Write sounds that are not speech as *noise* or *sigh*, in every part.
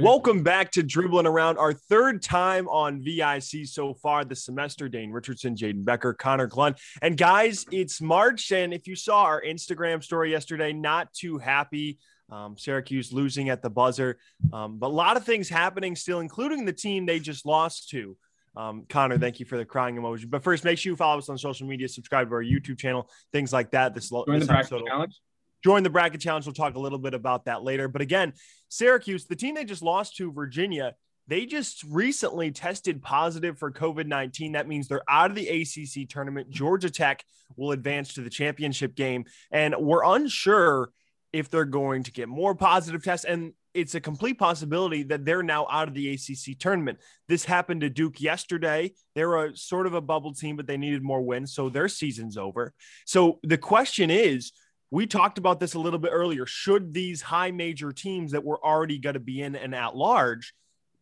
Welcome back to Dribbling Around, our third time on VIC so far this semester. Dane Richardson, Jayden Becker, Connor Glunt. And guys, it's March. And if you saw our Instagram story yesterday, not too happy. Um, Syracuse losing at the buzzer. Um, but a lot of things happening still, including the team they just lost to. Um, Connor, thank you for the crying emoji. But first, make sure you follow us on social media, subscribe to our YouTube channel, things like that. This, Join this the episode challenge. Join the bracket challenge. We'll talk a little bit about that later. But again, Syracuse, the team they just lost to Virginia, they just recently tested positive for COVID 19. That means they're out of the ACC tournament. Georgia Tech will advance to the championship game. And we're unsure if they're going to get more positive tests. And it's a complete possibility that they're now out of the ACC tournament. This happened to Duke yesterday. They were a, sort of a bubble team, but they needed more wins. So their season's over. So the question is, we talked about this a little bit earlier. Should these high major teams that were already going to be in and at large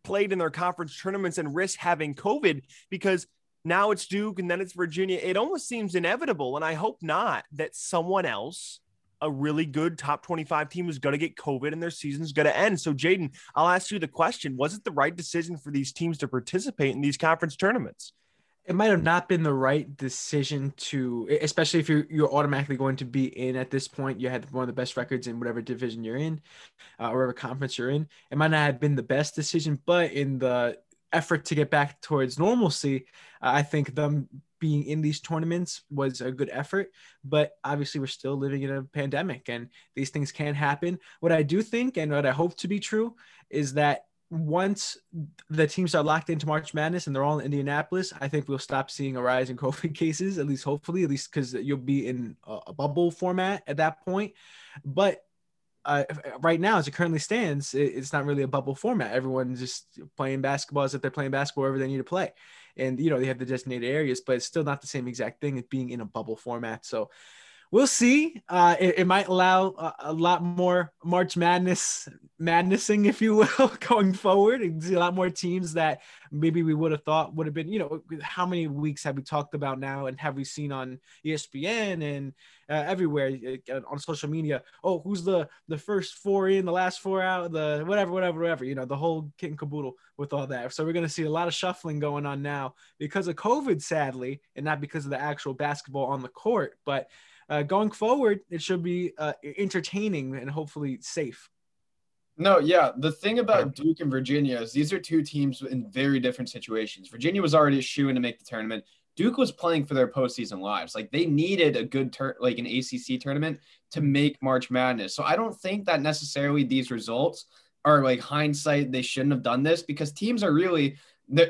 played in their conference tournaments and risk having COVID? Because now it's Duke and then it's Virginia. It almost seems inevitable. And I hope not that someone else, a really good top 25 team, is going to get COVID and their season's going to end. So, Jayden, I'll ask you the question Was it the right decision for these teams to participate in these conference tournaments? It might have not been the right decision to especially if you're you're automatically going to be in at this point you had one of the best records in whatever division you're in uh, or whatever conference you're in. It might not have been the best decision but in the effort to get back towards normalcy uh, i think them being in these tournaments was a good effort but obviously we're still living in a pandemic and these things can happen. What i do think and what i hope to be true is that once the teams are locked into March Madness and they're all in Indianapolis, I think we'll stop seeing a rise in *laughs* COVID cases, at least hopefully, at least because you'll be in a, bubble format at that point. But uh, right now, as it currently stands, it, it's not really a bubble format. Everyone's just playing basketball as if they're playing basketball wherever they need to play. And, you know, they have the designated areas, but it's still not the same exact thing as being in a bubble format. So, we'll see. Uh, it, it, might allow a, a, lot more March Madness madnessing, if you will, *laughs* going forward, a lot more teams that maybe we would have thought would have been. You know, how many weeks have we talked about now, and have we seen on ESPN and uh, everywhere uh, on social media? Oh, who's the the first four in, the last four out, the whatever, whatever, whatever. You know, the whole kit and caboodle with all that. So we're going to see a lot of shuffling going on now because of COVID, sadly, and not because of the actual basketball on the court, but uh, going forward, it should be uh, entertaining and hopefully safe. No, yeah. The thing about Duke and Virginia is these are two teams in very different situations. Virginia was already in to make the tournament. Duke was playing for their postseason lives. Like they needed a good turn, like an ACC tournament to make March Madness. So I don't think that necessarily these results are like hindsight. They shouldn't have done this because teams are really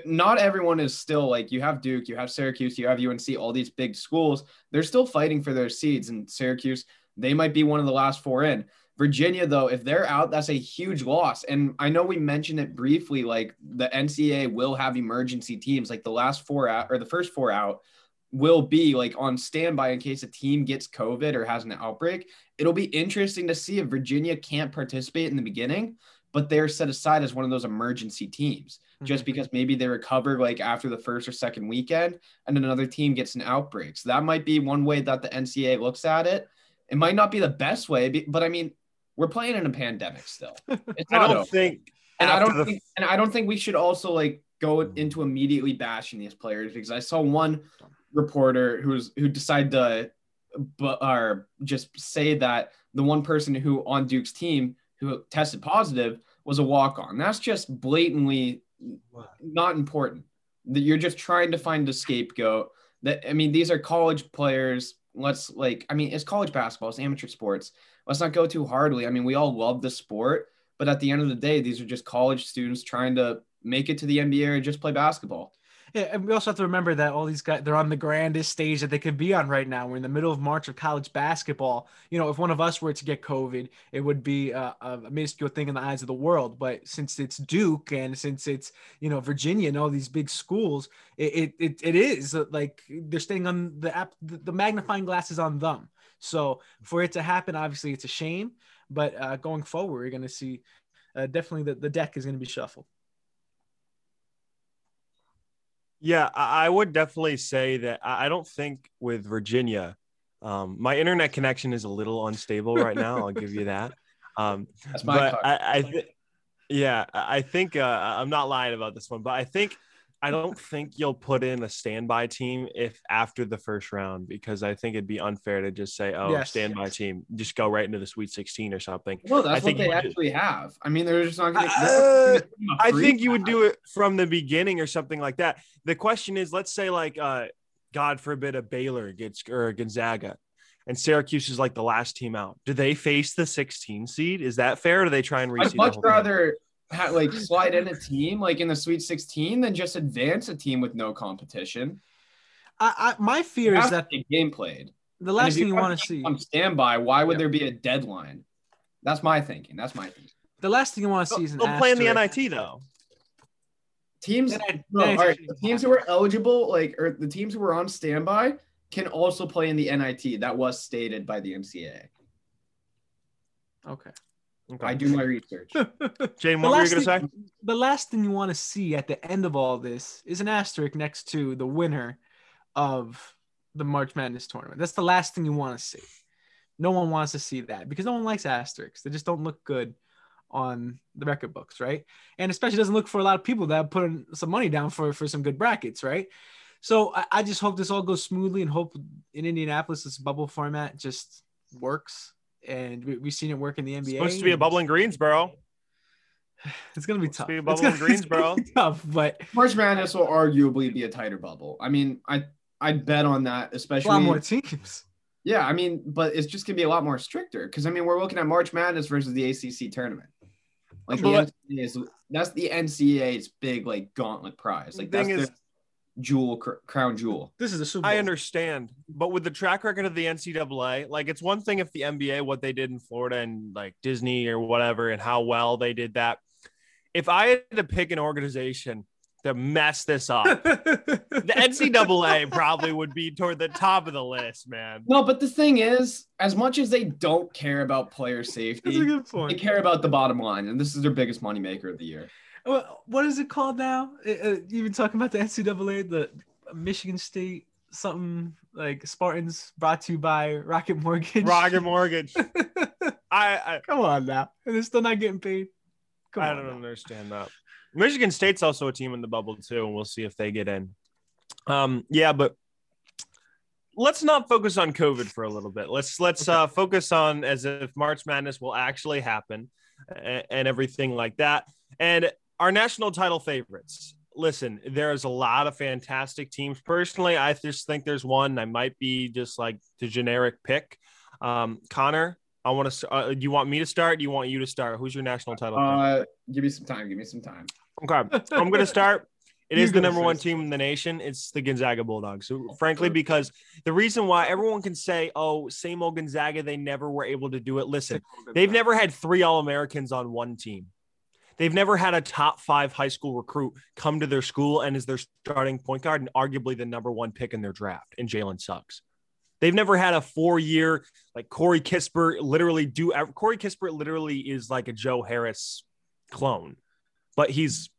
not everyone is still like you have Duke, you have Syracuse, you have UNC, all these big schools. They're still fighting for their seeds. And Syracuse, they might be one of the last four in. Virginia, though, if they're out, that's a huge loss. And I know we mentioned it briefly, like the NCAA will have emergency teams, like the last four out or the first four out will be like on standby in case a team gets COVID or has an outbreak. It'll be interesting to see if Virginia can't participate in the beginning, but they're set aside as one of those emergency teams just because maybe they recover like after the first or second weekend and another team gets an outbreak. So that might be one way that the NCAA looks at it. It might not be the best way, but I mean, we're playing in a pandemic still. *laughs* I don't over. think, and I don't the... think, and I don't think we should also like go into immediately bashing these players because I saw one reporter who's who decided to, but or just say that the one person who on Duke's team who tested positive was a walk on. That's just blatantly not important. That you're just trying to find a scapegoat. That I mean, these are college players. Let's like, I mean, it's college basketball, it's amateur sports. Let's not go too hardly. I mean, we all love the sport, but at the end of the day, these are just college students trying to make it to the NBA or just play basketball. Yeah, and we also have to remember that all these guys they're on the grandest stage that they could be on right now. We're in the middle of March of college basketball. You know, if one of us were to get COVID, it would be a, a minuscule thing in the eyes of the world. But since it's Duke and since it's you know Virginia and all these big schools, it it, it is like they're staying on the app. The magnifying glass is on them. So for it to happen, obviously it's a shame. But uh, going forward, we're going to see uh, definitely that the deck is going to be shuffled. Yeah, I would definitely say that I don't think with Virginia, um, my internet connection is a little unstable right now. I'll give you that. *laughs* Um, That's my but I, I, th- Yeah, I I think uh, I'm not lying about this one, but I think I don't think you'll put in a standby team if after the first round because I think it'd be unfair to just say, "Oh, Yes. standby team, just go right into the Sweet 16 or something." Well, that's I what think they you would- actually have. I mean, they're just not going Uh, to. I think you would do it from the beginning or something like that. The question is, let's say like uh God forbid a Baylor gets or Gonzaga and Syracuse is like the last team out. Do they face the 16 seed? Is that fair? Or do they try and reseed? I'd the much whole rather ha- like *laughs* slide in a team like in the Sweet 16 then just advance a team with no competition. I, I my fear is that the game played. the last if thing you have want to teams see, on standby, why would Yeah. there be a deadline? That's my thinking. That's my thinking. the last thing you want to see is an They'll play in the. NIT though. Teams, Then I- no, all right, the teams who are eligible, like, or the teams who are on standby, can also play in the NIT. That was stated by the MCA. Okay. I do my research. *laughs* Jane, The what were you last gonna say? thing- The last thing you want to see at the end of all this is an asterisk next to the winner of the March Madness tournament. That's the last thing you want to see. No one wants to see that because no one likes asterisks. They just don't look good on the record books, right? And especially doesn't look for a lot of people that have put some money down for for some good brackets, right? So I, I just hope this all goes smoothly and hope in Indianapolis this bubble format just works. And we, we've seen it work in the NBA. It's supposed to be a bubble in Greensboro. *sighs* It's gonna be supposed to tough. be a It's bubble gonna- in Greensboro. *laughs* it's gonna be tough, but March Madness will arguably be a tighter bubble. I mean, I I'd bet on that, especially a especially. lot more teams. Yeah, I mean, but it's just gonna be a lot more stricter because I mean, we're looking at March Madness versus the ACC tournament. Like the But- NCAA is that's the NCAA's big like gauntlet prize. Like The that's thing the is- jewel cr- crown jewel. This is a Super Bowl. I understand, but with the track record of the NCAA, like it's one thing if the NBA, what they did in Florida and like Disney or whatever, and how well they did that. If I had to pick an organization to mess this up, *laughs* the NCAA probably would be toward the top of the list, man. No, but the thing is, as much as they don't care about player That's a safety, good they care about the bottom line, and this is their biggest moneymaker of the year. What- What is it called now? You've been talking about the NCAA, the Michigan State something like Spartans brought to you by Rocket Mortgage. Rocket *laughs* Mortgage. I I, Come on now, and they're still not getting paid. Come I on don't now. understand that. Michigan State's also a team in the bubble too, and we'll see if they get in. Um, yeah, but let's not focus on COVID for a little bit. Let's let's uh, focus on as if March Madness will actually happen and, and everything like that. And our national title favorites. Listen, there's a lot of fantastic teams. Personally, I just think there's one. I might be just like the generic pick. Um, Connor, I want to. Uh, do you want me to start? Do you want you to start? Who's your national title? Uh, give me some time. Give me some time. Okay, I'm going *laughs* to start. It is the number one team in the nation. It's the Gonzaga Bulldogs. So, frankly, because the reason why everyone can say, "Oh, same old Gonzaga," they never were able to do it. Listen, they've never had three All Americans on one team. They've never had a top five high school recruit come to their school and is their starting point guard and arguably the number one pick in their draft. And Jalen Suggs. They've never had a four year like Corey Kispert literally do. Corey Kispert literally is like a Joe Harris clone, but he's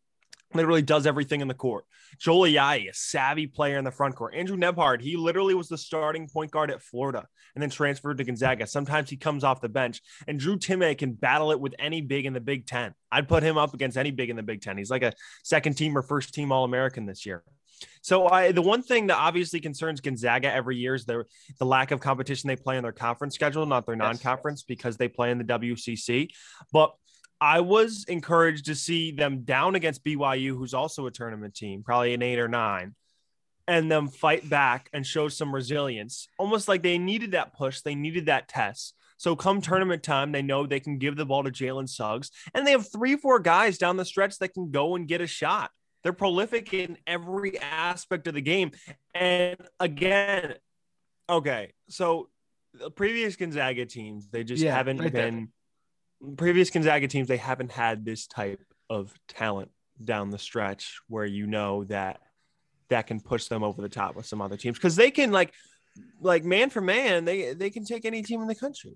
literally does everything in the court. Joel Ayayi, a savvy player in the front court. Andrew Nembhard, he literally was the starting point guard at Florida and then transferred to Gonzaga. Sometimes he comes off the bench. And Drew Timme can battle it with any big in the Big Ten. I'd put him up against any big in the Big Ten. He's like a second team or first team All American this year. So I, the one thing that obviously concerns Gonzaga every year is the, the lack of competition they play in their conference schedule, not their non-conference, because they play in the WCC. But I was encouraged to see them down against BYU, who's also a tournament team, probably an eight or nine, and them fight back and show some resilience, almost like they needed that push, they needed that test. So come tournament time, they know they can give the ball to Jalen Suggs, and they have three, four guys down the stretch that can go and get a shot. They're prolific in every aspect of the game. And again, okay, so the previous Gonzaga teams, they just Yeah, haven't right there. Previous Gonzaga teams, they haven't had this type of talent down the stretch where you know that that can push them over the top with some other teams because they can like like man for man they they can take any team in the country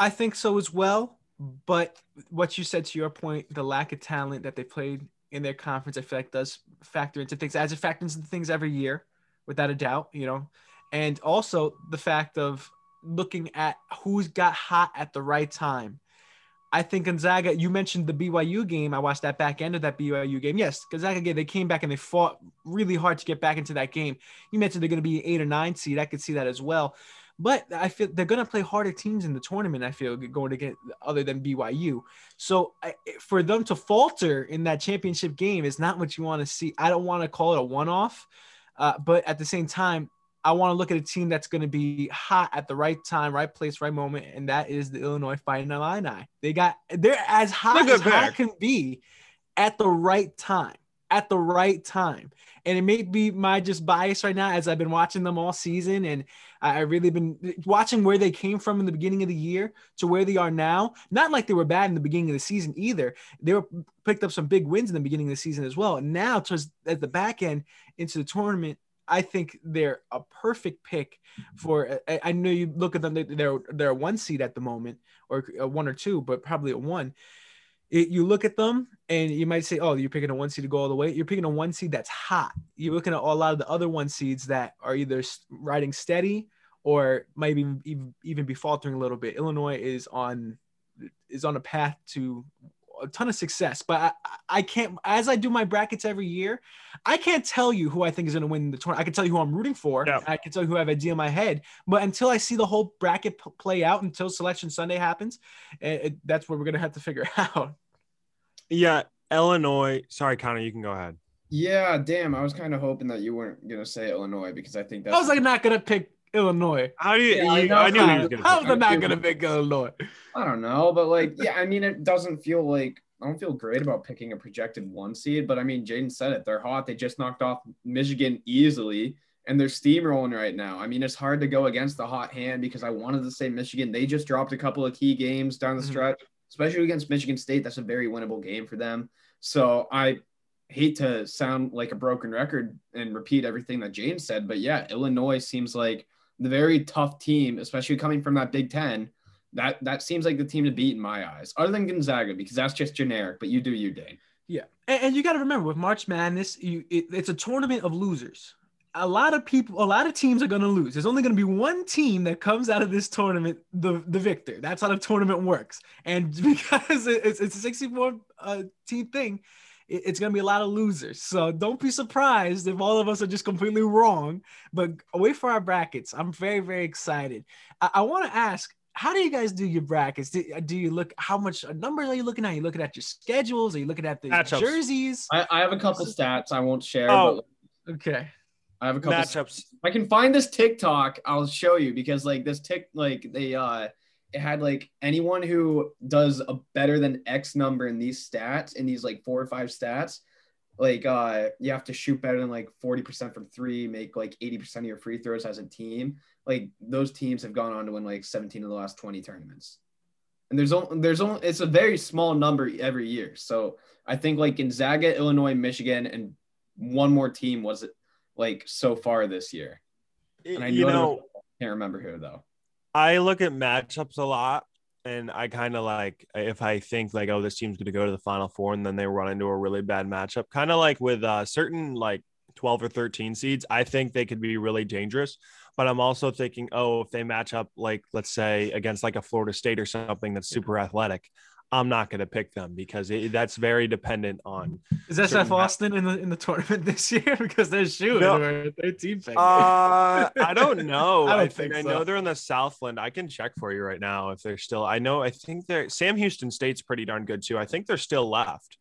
I think so as well. But what you said to your point, the lack of talent that they played in their conference, I feel like does factor into things as it factors into things every year, without a doubt, you know. And also the fact of looking at who's got hot at the right time. I think Gonzaga, you mentioned the BYU game. I watched that back end of that BYU game. Yes, Gonzaga game, they came back and they fought really hard to get back into that game. You mentioned they're going to be eight or nine seed. I could see that as well. But I feel they're going to play harder teams in the tournament. I feel going to get other than BYU. So I, for them to falter in that championship game is not what you want to see. I don't want to call it a one off, uh, but at the same time, I want to look at a team that's going to be hot at the right time, right place, right moment, and that is the Illinois Fighting Illini. They got they're as hot as hot can be at the right time, at the right time. And it may be my just bias right now as I've been watching them all season, and I really been watching where they came from in the beginning of the year to where they are now. Not like they were bad in the beginning of the season either. They were picked up some big wins in the beginning of the season as well. And now towards at the back end into the tournament I think they're a perfect pick for. I know you look at them; they're they're a one seed at the moment, or a uh, one or two, but probably a one. It, you look at them and you might say, "Oh, you're picking a one seed to go all the way." You're picking a one seed that's hot. You're looking at a lot of the other one seeds that are either riding steady or might even even be faltering a little bit. Illinois is on is on a path to a ton of success, but I, I, can't. As I do my brackets every year, I can't tell you who I think is going to win the tournament. I can tell you who I'm rooting for. Yeah. I can tell you who I have a deal in my head. But until I see the whole bracket p- play out, until Selection Sunday happens, it, it, that's what we're going to have to figure *laughs* out. Yeah, Illinois. Sorry, Connor, you can go ahead. Yeah, damn. I was kind of hoping that you weren't going to say Illinois because I think that's. I was like not going to pick Illinois. How do you? Yeah, you I, I, knew he was going to. How's not going to pick Illinois? I don't know, but like, yeah, I mean, it doesn't feel like I don't feel great about picking a projected one seed, but I mean, Jayden said it. They're hot. They just knocked off Michigan easily, and they're steamrolling right now. I mean, it's hard to go against the hot hand because I wanted to say Michigan. They just dropped a couple of key games down the mm-hmm. stretch, especially against Michigan State. That's a very winnable game for them. So I hate to sound like a broken record and repeat everything that James said, but yeah, Illinois seems like the very tough team, especially coming from that Big Ten. That that seems like the team to beat in my eyes, other than Gonzaga, because that's just generic. But you do you, Dane. Yeah, and, and you got to remember with March Madness, you it, it's a tournament of losers. A lot of people, a lot of teams are going to lose. There's only going to be one team that comes out of this tournament the the victor. That's how the tournament works. And *laughs* because it's it's a 64 uh, team thing, it's going to be a lot of losers. So don't be surprised if all of us are just completely wrong. But wait for our brackets. I'm very, very excited. I, I want to ask how do you guys do your brackets? Do, do, you look how much numbers are you looking at? Are you looking at your schedules? Are you looking at the Matchups. jerseys? I, I, have a couple stats I won't share. Oh, okay. I have a couple matchups. I can find this TikTok. I'll show you because like this tick like they uh it had like anyone who does a better than X number in these stats in these like four or five stats, like uh you have to shoot better than like 40% from three, make like 80% of your free throws as a team. Like those teams have gone on to win like 17 of the last 20 tournaments. And there's only there's only it's a very small number every year. So I think like Gonzaga, Illinois, Michigan, and one more team was it like so far this year. And I know, you know can't remember who though. I look at matchups a lot and I kind of like if I think like oh this team's going to go to the final four and then they run into a really bad matchup kind of like with uh, certain like 12 or 13 seeds I think they could be really dangerous but I'm also thinking oh if they match up like let's say against like a Florida State or something that's super athletic I'm not going to pick them because it, that's very dependent on. Is SF Austin in the in the tournament *laughs* this year *laughs* because they're shooting no. 13 pick? Uh, *laughs* I don't know. I, don't I think, think so. I know they're in the Southland. I can check for you right now if they're still. I know. I think they're Sam Houston State's pretty darn good too. I think they're still left.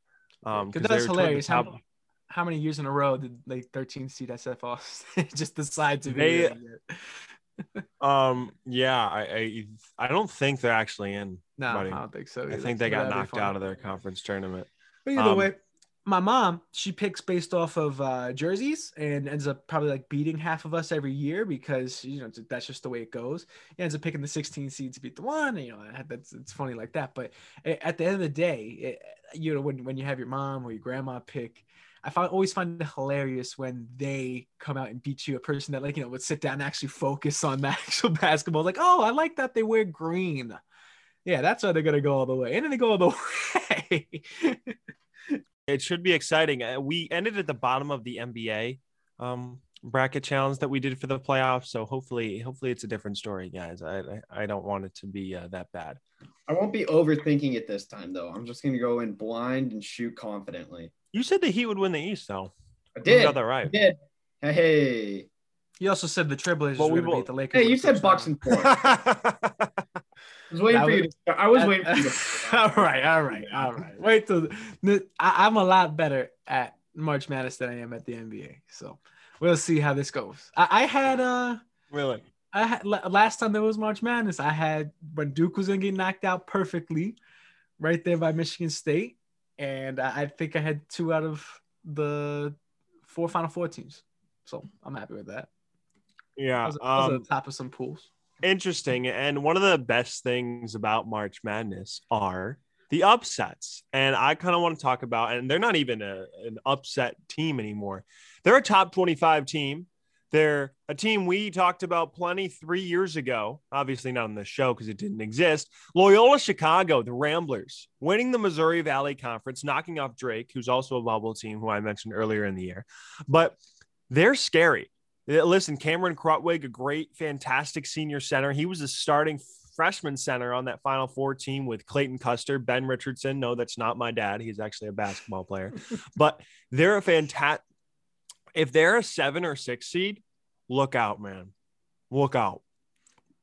Um, because that's hilarious. How, how many years in a row did like 13 seed SF Austin just decide to be? They, um. Yeah. I, I. I don't think they're actually in. No, buddy. I don't think so. Either. I think they got knocked out of their conference tournament. But either um, way, my mom she picks based off of uh, jerseys and ends up probably like beating half of us every year because you know that's just the way it goes. He ends up picking the 16 seed to beat the one. And, you know that's it's funny like that. But at the end of the day, it, you know when when you have your mom or your grandma pick I find always find it hilarious when they come out and beat you, a person that like you know would sit down and actually focus on *laughs* the actual basketball. Like, oh, I like that they wear green. Yeah, that's why they're gonna go all the way, and then they go all the *laughs* way. it should be exciting. Uh, we ended at the bottom of the NBA um, bracket challenge that we did for the playoffs, so hopefully, hopefully it's a different story, guys. I I, I don't want it to be uh, that bad. I won't be overthinking it this time, though. I'm just going to go in blind and shoot confidently. You said the Heat would win the East, though. I You did. got that I right. did. Hey, You also said the Trailblazers Well, were we will- beat the Lakers. hey, you said first Bucks and four. I was waiting That for you was- to. I was waiting for you to. *laughs* all right, all right, all right. Wait till the, I, I'm a lot better at March Madness than I am at the NBA. So we'll see how this goes. I, I had uh really? I had last time there was March Madness, I had when Duke was gonna get knocked out perfectly, right there by Michigan State, and I, I think I had two out of the four Final Four teams. So I'm happy with that. I Yeah. was, I was Um, at the top of some pools. interesting. And one of the best things about March Madness are the upsets. And I kind of want to talk about, and they're not even a, an upset team anymore. They're a top 25 team. They're a team we talked about plenty three years ago. Obviously, not on the show because it didn't exist. Loyola Chicago, the Ramblers, winning the Missouri Valley Conference, knocking off Drake, who's also a bubble team, who I mentioned earlier in the year. But they're scary. Listen, Cameron Krutwig, a great, fantastic senior center. He was a starting freshman center on that Final Four team with Clayton Custer, Ben Richardson. No, that's not my dad. He's actually a basketball player. *laughs* but they're a fantastic. If they're a seven or six seed, look out, man. Look out.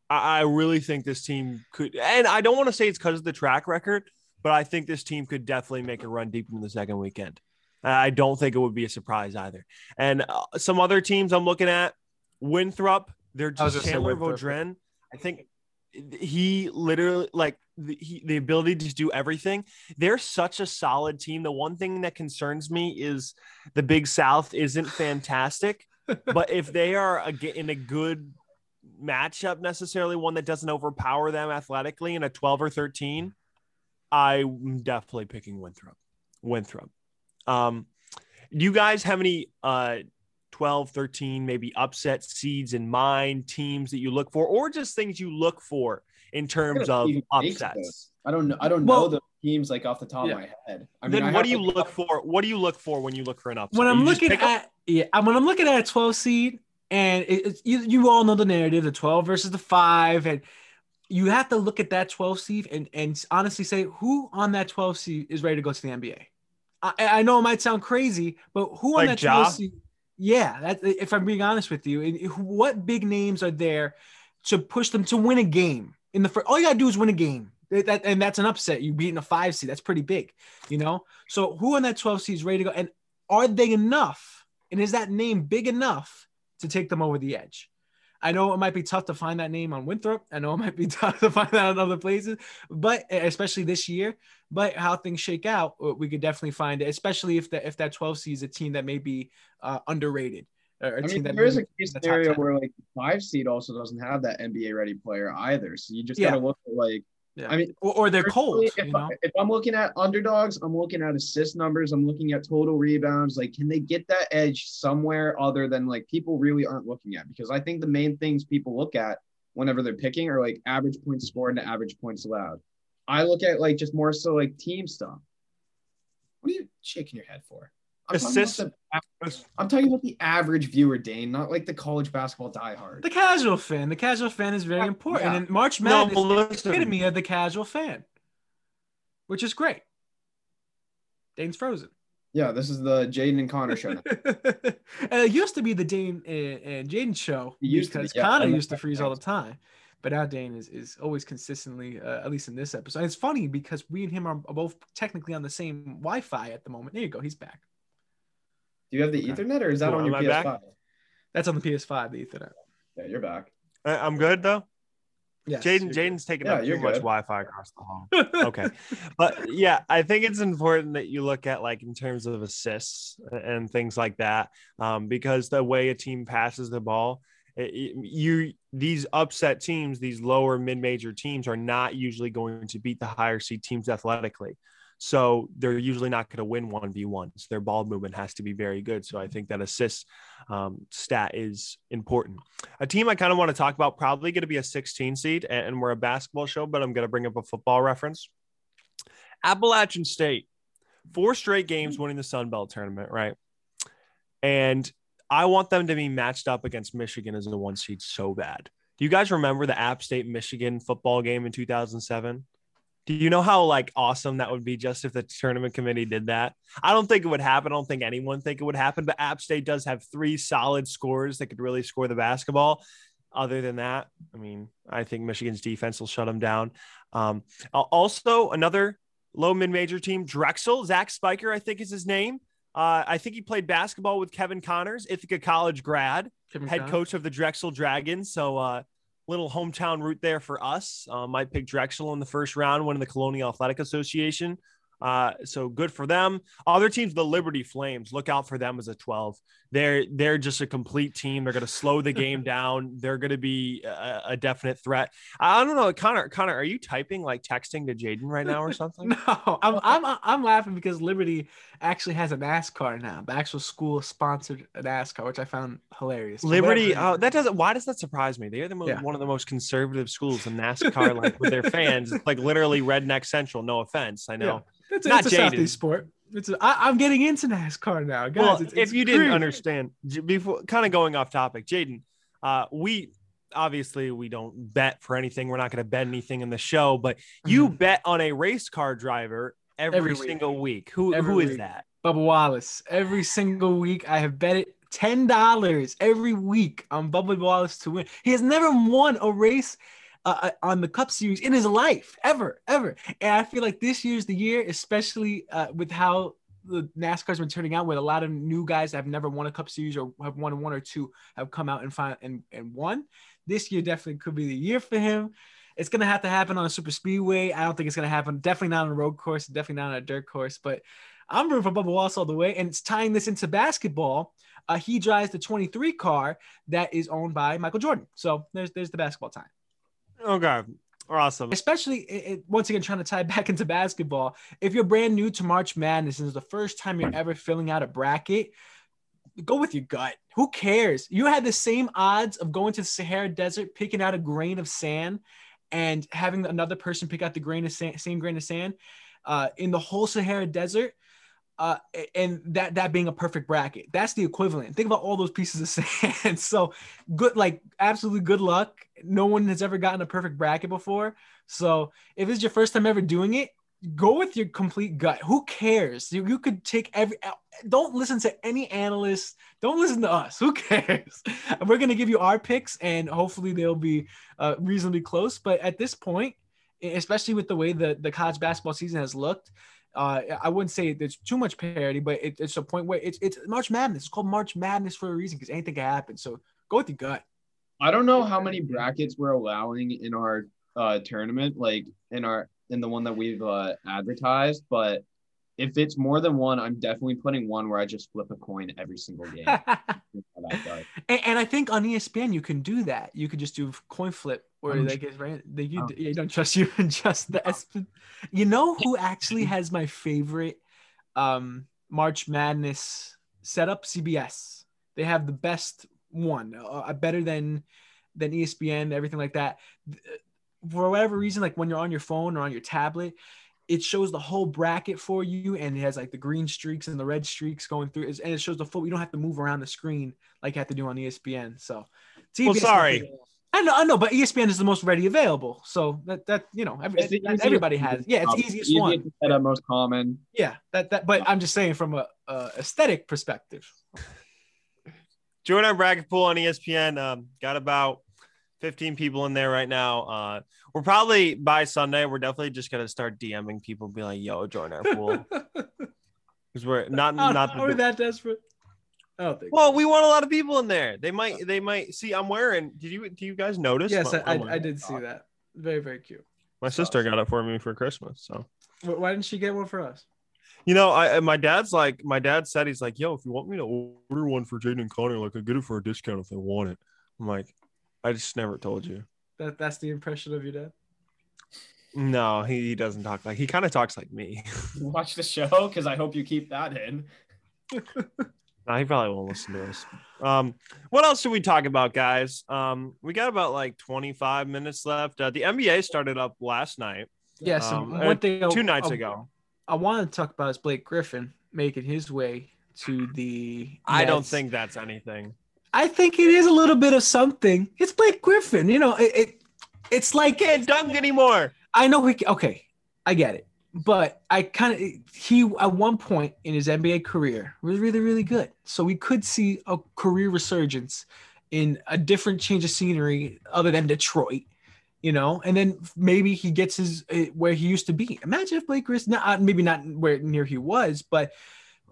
I, I really think this team could, and I don't want to say it's because of the track record, but I think this team could definitely make a run deep into the second weekend. I don't think it would be a surprise either. And uh, some other teams I'm looking at, Winthrop, they're just Chandler. Vaudrin. I think he literally like the, he, the ability to do everything. They're such a solid team. The one thing that concerns me is the Big South isn't fantastic, *laughs* but if they are a, in a good matchup, necessarily one that doesn't overpower them athletically in a 12 or 13, I'm definitely picking Winthrop. Winthrop. Um, do you guys have any uh 12, 13, maybe upset seeds in mind, teams that you look for, or just things you look for in terms of Even upsets? I don't know. I don't Well- know the teams like off the top Yeah. of my head. I mean, then I what have, do you like, look for? What do you look for when you look for an upset? when I'm You looking pick 'em? at yeah, when I'm looking at a 12 seed, and it, it's you, you all know the narrative, the 12 versus the five, and you have to look at that 12 seed and and honestly say who on that 12 seed is ready to go to the NBA. I, I know it might sound crazy, but who on Like that Ja? 12 seed? Yeah, that if I'm being honest with you, what big names are there to push them to win a game in the first? All you gotta do is win a game. That- and that's an upset. You beating a five seed. That's pretty big, you know. So who on that 12 seed is ready to go? And are they enough? And is that name big enough to take them over the edge? I know it might be tough to find that name on Winthrop. I know it might be *laughs* tough to find that in other places, but especially this year. But how things shake out, we could definitely find it, especially if that if that 12 seed is a team that may be uh, underrated. Or a I team mean, that there is a case scenario 10. where like five seed also doesn't have that NBA ready player either. So you just Yeah. gotta look at like Yeah. I mean, or, or they're cold. personally, You If, know? I, if I'm looking at underdogs, I'm looking at assist numbers. I'm looking at total rebounds. Like, can they get that edge somewhere other than like people really aren't looking at? Because I think the main things people look at whenever they're picking are like average points scored and average points allowed. I look at like just more so like team stuff. What are you shaking your head for? I'm talking, about the, I'm talking about the average viewer, Dane, not like the college basketball diehard. The casual fan. The casual fan is very important. yeah. And March No, Madness listen. epitome of the casual fan, which is great. Dane's frozen. Yeah, this is the Jayden and Connor show. *laughs* and it used to be the Dane and, and Jayden show It used to be, because yeah, Connor used to that's freeze all the time. But now Dane is, is always consistently, uh, at least in this episode. And it's funny because we and him are both technically on the same Wi Fi at the moment. There you go. He's back. Do you have the Okay. Ethernet or is that Cool. on your Am PS5? back? That's on the PS5, the Ethernet. Yeah, you're back. I- I'm good though. Yes, Jayden. Jayden's taking Yeah, up too you're much. Wi-Fi across the hall. *laughs* Okay. but yeah, I think it's important that you look at like in terms of assists and things like that, um, because the way a team passes the ball, it- it- you these upset teams, these lower mid-major teams, are not usually going to beat the higher seed teams athletically. So they're usually not going to win one v ones. Their ball movement has to be very good. So I think that assist um, stat is important. A team I kind of want to talk about probably going to be a 16 seed, and we're a basketball show, but I'm going to bring up a football reference. Appalachian State, four straight games winning the Sun Belt tournament, right? And I want them to be matched up against Michigan as a one seed so bad. Do you guys remember the App State Michigan football game in 2007? Do you know how like awesome that would be just if the tournament committee did that? I don't think it would happen. I don't think anyone think it would happen, but App State does have three solid scores that could really score the basketball. Other than that, I mean, I think Michigan's defense will shut them down. Um, also, another low mid major team, Drexel, Zach Spiker, I think is his name. Uh, I think he played basketball with Kevin Connors, Ithaca College grad, Kevin head coach of the Drexel Dragons. So, uh, little hometown route there for us. Um, Might pick Drexel in the first round, one winning the Colonial Athletic Association. Uh, so good for them. Other teams, the Liberty Flames, look out for them as a 12. They're they're just a complete team. They're going to slow the game *laughs* down. They're going to be a, a, definite threat. I don't know, Connor. Connor, are you typing like texting to Jayden right now or something? *laughs* no, I'm I'm I'm laughing because Liberty actually has a NASCAR now. The actual school sponsored a NASCAR, which I found hilarious. Liberty, oh, that doesn't. Why does that surprise me? They're the most, yeah. one of the most conservative schools in *laughs* NASCAR, like with their fans. It's like literally redneck central. No offense, I know. Yeah it's, Not it's a Southeast sport. It's a, I, I'm getting into NASCAR now, guys. Well, it's, if you didn't understand, before kind of going off topic, Jayden, uh, we obviously we don't bet for anything. We're not going to bet anything in the show, but you mm-hmm. bet on a race car driver every, every single week. week. Who every who is week. that? Bubba Wallace. Every single week, I have bet it ten dollars every week on Bubba Wallace to win. He has never won a race uh, uh, on the Cup Series in his life, ever, ever. And I feel like this year's the year, especially uh, with how the NASCAR's been turning out, with a lot of new guys that have never won a Cup Series or have won one or two have come out and find and, and won. This year definitely could be the year for him. It's gonna have to happen on a super speedway. I don't think it's gonna happen. Definitely not on a road course. Definitely not on a dirt course. But I'm rooting for Bubba Wallace all the way. And it's tying this into basketball. Uh, he drives the 23 car that is owned by Michael Jordan. So there's there's the basketball time. Okay. Awesome. Especially it, once again, trying to tie *laughs* back into basketball. If you're brand new to March Madness and it's the first time you're ever filling out a bracket, go with your gut. Who cares? You had the same odds of going to the Sahara Desert, picking out a grain of sand, and having another person pick out the grain of sand, same grain of sand uh, in the whole Sahara Desert uh, and that that being a perfect bracket. That's the equivalent. Think about all those pieces of *laughs* sand. so good, like absolutely good luck. No one has ever gotten a perfect bracket before. So if it's your first time ever doing it, go with your complete gut. Who cares? You, you could take every. Don't listen to any analysts. Don't listen to us. *laughs* Who cares? We're gonna give you our picks, and hopefully they'll be uh, reasonably close. But at this point, especially with the way the the college basketball season has looked uh, I wouldn't say there's too much parity, but it, it's a point where it's it's March Madness. It's called March Madness for a reason because anything can happen. So go with your gut. I don't know how many brackets we're allowing in our uh, tournament, like in our in the one that we've uh, advertised, but if it's more than one, I'm definitely putting one where I just flip a coin every single game. *laughs* and, and, I think on ESPN you can do that. You could just do coin flip, or I'm like it's right. They, you, oh. you don't trust you *laughs* and just the. You know who actually has my favorite um, March Madness setup? CBS. They have the best one, uh, better than than ESPN, everything like that. For whatever reason, like when you're on your phone or on your tablet it shows the whole bracket for you and it has like the green streaks and the red streaks going through and it shows the full you don't have to move around the screen like you have to do on espn so well sorry I know, I know, but ESPN is the most ready available, so that that you know every, everybody has. Yeah, it's easiest Easy one. Set up most common. Yeah, that that. But I'm just saying from a, a aesthetic perspective. Join our bracket pool on ESPN. Um, got about 15 people in there right now. Uh, we're probably by Sunday, we're definitely just gonna start DMing people, be like, "Yo, join our pool," because *laughs* we're not not are we that desperate. Oh, well, we want a lot of people in there. They might, uh, they might see. I'm wearing. Did you, do you guys notice? Yes, I, I, I, did see uh, that. Very, very cute. My so, sister got it for me for Christmas. So why didn't she get one for us? You know, I my dad's like, my dad said he's like, yo, if you want me to order one for Jayden and Connor, like I get it for a discount if they want it. I'm like, I just never told you. That that's the impression of your dad. No, he, he doesn't talk like he kind of talks like me. *laughs* Watch the show because I hope you keep that in. *laughs* no, he probably won't listen to us. Um, what else should we talk about, guys? Um, we got about like 25 minutes left. Uh, the NBA started up last night. Yeah, so um, one thing two nights I, ago. I want to talk about is Blake Griffin making his way to the. I don't think that's anything. I think it is a little bit of something. It's Blake Griffin. You know, it, it it's like can't dunk anymore. I know we okay. I get it. But I kind of he at one point in his NBA career was really really good. So we could see a career resurgence in a different change of scenery other than Detroit, you know. And then maybe he gets his uh, where he used to be. Imagine if Blake Griffin, not maybe not where near he was, but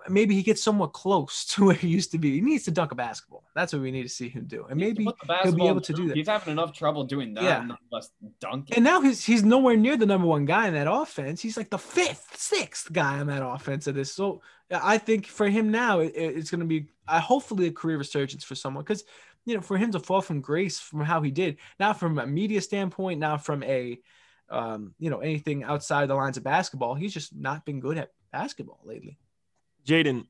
maybe he gets somewhat close *laughs* to where he used to be. He needs to dunk a basketball. That's what we need to see him do, and maybe he'll be able to do that. He's having enough trouble doing that, Yeah. less dunking. And now he's he's nowhere near the number one guy in that offense. He's like the fifth, sixth guy on that offense of this. So I think for him now, it, it's going to be uh, hopefully a career resurgence for someone because you know for him to fall from grace from how he did, not from a media standpoint, not from a um, you know anything outside the lines of basketball. He's just not been good at basketball lately. Jayden,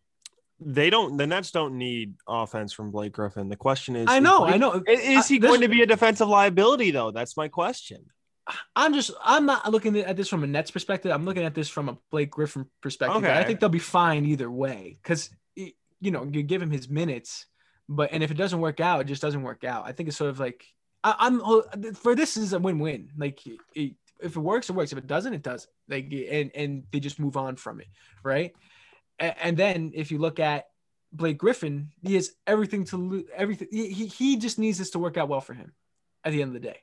they don't. The Nets don't need offense from Blake Griffin. The question is, I is know, Blake- I know. Is, he I- this- going to be a defensive liability though? That's my question. I'm just I'm not looking at this from a Nets perspective. I'm looking at this from a Blake Griffin perspective. Okay. I think they'll be fine either way because you know you give him his minutes, but and if it doesn't work out, it just doesn't work out. I think it's sort of like I, I'm oh, for this is a win-win. Like it, if it works, it works. If it doesn't, it doesn't. Like and and they just move on from it, right? And, then if you look at Blake Griffin, he has everything to lose. Everything he, he just needs this to work out well for him at the end of the day,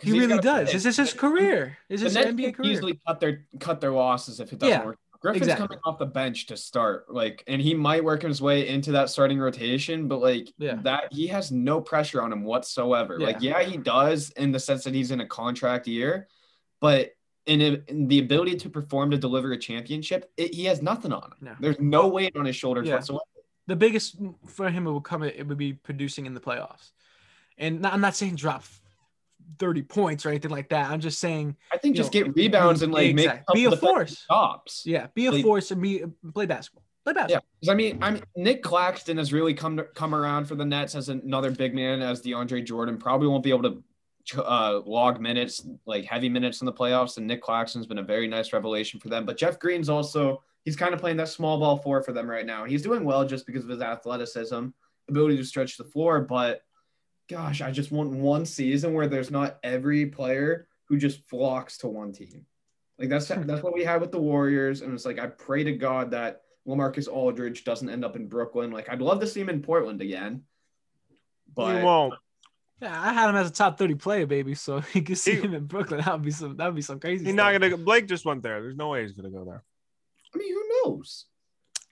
He really does. This is his career. Is his NBA can career. easily cut their cut their losses if it doesn't Yeah, work. Griffin's exactly. coming off the bench to start, like, and he might work his way into that starting rotation, but like Yeah. that, he has no pressure on him whatsoever. Like, Yeah. yeah, he does in the sense that he's in a contract year, but in, a, in the ability to perform to deliver a championship, it, he has nothing on him. No. There's no weight on his shoulders Yeah. whatsoever. The biggest for him it would come it would be producing in the playoffs, and not, I'm not saying drop thirty points or anything like that. I'm just saying I think just know, get rebounds and like make be a force. stops. Yeah, be a Like- force and be play basketball. Play basketball. Yeah, I mean, I mean, Nic Claxton has really come to, come around for the Nets as another big man, as DeAndre Jordan probably won't be able to uh, log minutes, like heavy minutes in the playoffs. And Nic Claxton's been a very nice revelation for them. But Jeff Green's also he's kind of playing that small ball four for them right now. He's doing well just because of his athleticism, ability to stretch the floor. But gosh, I just want one season where there's not every player who just flocks to one team. Like that's that's what we had with the Warriors, and it's like I pray to God that Lamarcus Aldridge doesn't end up in Brooklyn. Like I'd love to see him in Portland again, But he won't. Yeah, I had him as a top thirty player, baby. So *laughs* you can see He- him in Brooklyn. That would be some. That would be some crazy. He's stuff. not gonna. Blake just went there. There's no way he's gonna go there. I mean, who knows?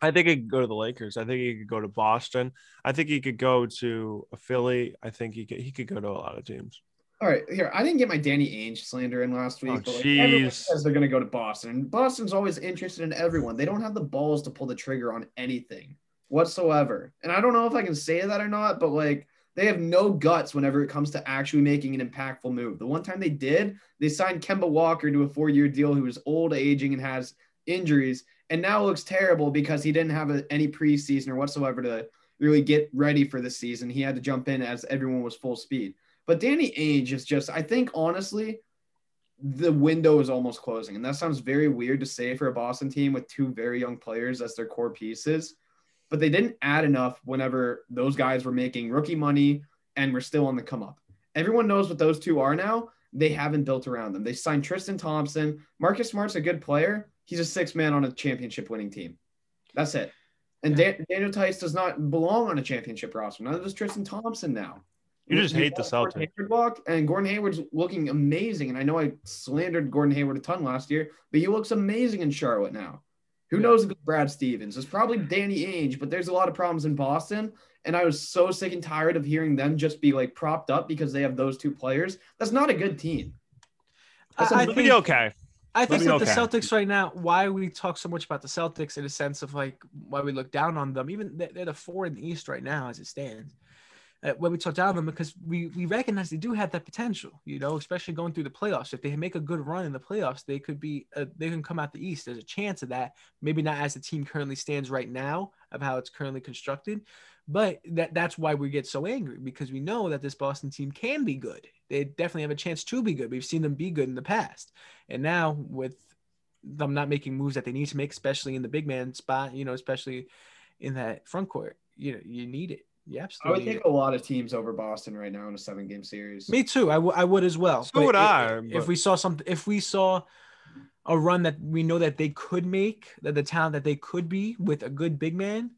I think he could go to the Lakers. I think he could go to Boston. I think he could go to a Philly. I think he could. He could go to a lot of teams. All right, here I didn't get my Danny Ainge slander in last week. Oh, but like, everyone jeez. says they're going to go to Boston. Boston's always interested in everyone. They don't have the balls to pull the trigger on anything whatsoever. And I don't know if I can say that or not, but like they have no guts whenever it comes to actually making an impactful move. The one time they did, they signed Kemba Walker to a four-year deal who is old, aging, and has injuries, and now looks terrible because he didn't have a, any preseason or whatsoever to really get ready for the season. He had to jump in as everyone was full speed. But Danny Ainge is just, I think, honestly, the window is almost closing. And that sounds very weird to say for a Boston team with two very young players as their core pieces. But they didn't add enough whenever those guys were making rookie money and were still on the come up. Everyone knows what those two are now. They haven't built around them. They signed Tristan Thompson. Marcus Smart's a good player. He's a six man on a championship winning team. That's it. And Dan- Daniel Theis does not belong on a championship roster. Neither does Tristan Thompson now. You just hate the Celtics. Hayward and Gordon Hayward's looking amazing. And I know I slandered Gordon Hayward a ton last year, but he looks amazing in Charlotte now. Who knows if Brad Stevens? It's probably Danny Ainge, but there's a lot of problems in Boston. And I was so sick and tired of hearing them just be like propped up because they have those two players. That's not a good team. That's I- I a- It'll think- okay. I think be that the. Celtics right now, why we talk so much about the Celtics in a sense of like why we look down on them, even they're they're the four in the East right now as it stands. Uh, when we talk down them because we we recognize they do have that potential, you know, especially going through the playoffs. If they make a good run in the playoffs, they could be uh, they can come out the East. There's a chance of that. Maybe not as the team currently stands right now of how it's currently constructed, but that that's why we get so angry because we know that this Boston team can be good. They definitely have a chance to be good. We've seen them be good in the past. And now with them not making moves that they need to make, especially in the big man spot, you know, especially in that front court, you know, you need it. You I absolutely would take a lot of teams over Boston right now in a seven game series. Me too. I, w- I would as well. So But would i- I, If we saw something, if we saw a run that we know that they could make, that the talent that they could be with a good big man,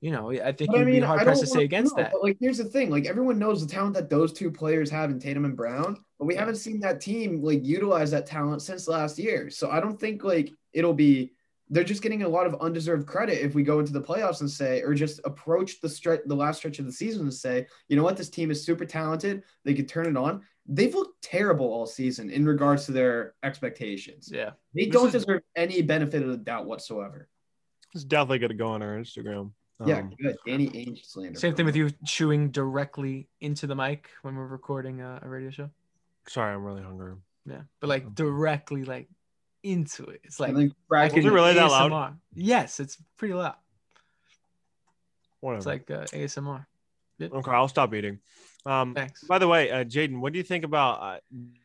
you know, I think But I you'd mean, be hard pressed to don't say against no, that. But like, here's the thing: like, everyone knows the talent that those two players have in Tatum and Brown, but we Yeah. haven't seen that team like utilize that talent since last year. So I don't think like it'll be. They're just getting a lot of undeserved credit if we go into the playoffs and say, or just approach the stretch, the last stretch of the season and say, you know what, this team is super talented. They could turn it on. They've looked terrible all season in regards to their expectations. Yeah. They This don't is- deserve any benefit of the doubt whatsoever. It's definitely going to go on our Instagram. Yeah, Um, good. Danny Ainge slander. Same thing with you chewing directly into the mic when we're recording a, a radio show. sorry, I'm really hungry. Yeah. But like directly like into it. It's like I cracking Was it really that loud? Yes, it's pretty loud. Whatever. It's like uh, ASMR. okay, I'll stop eating. Um, Thanks. by the way, uh, Jayden, what do you think about uh,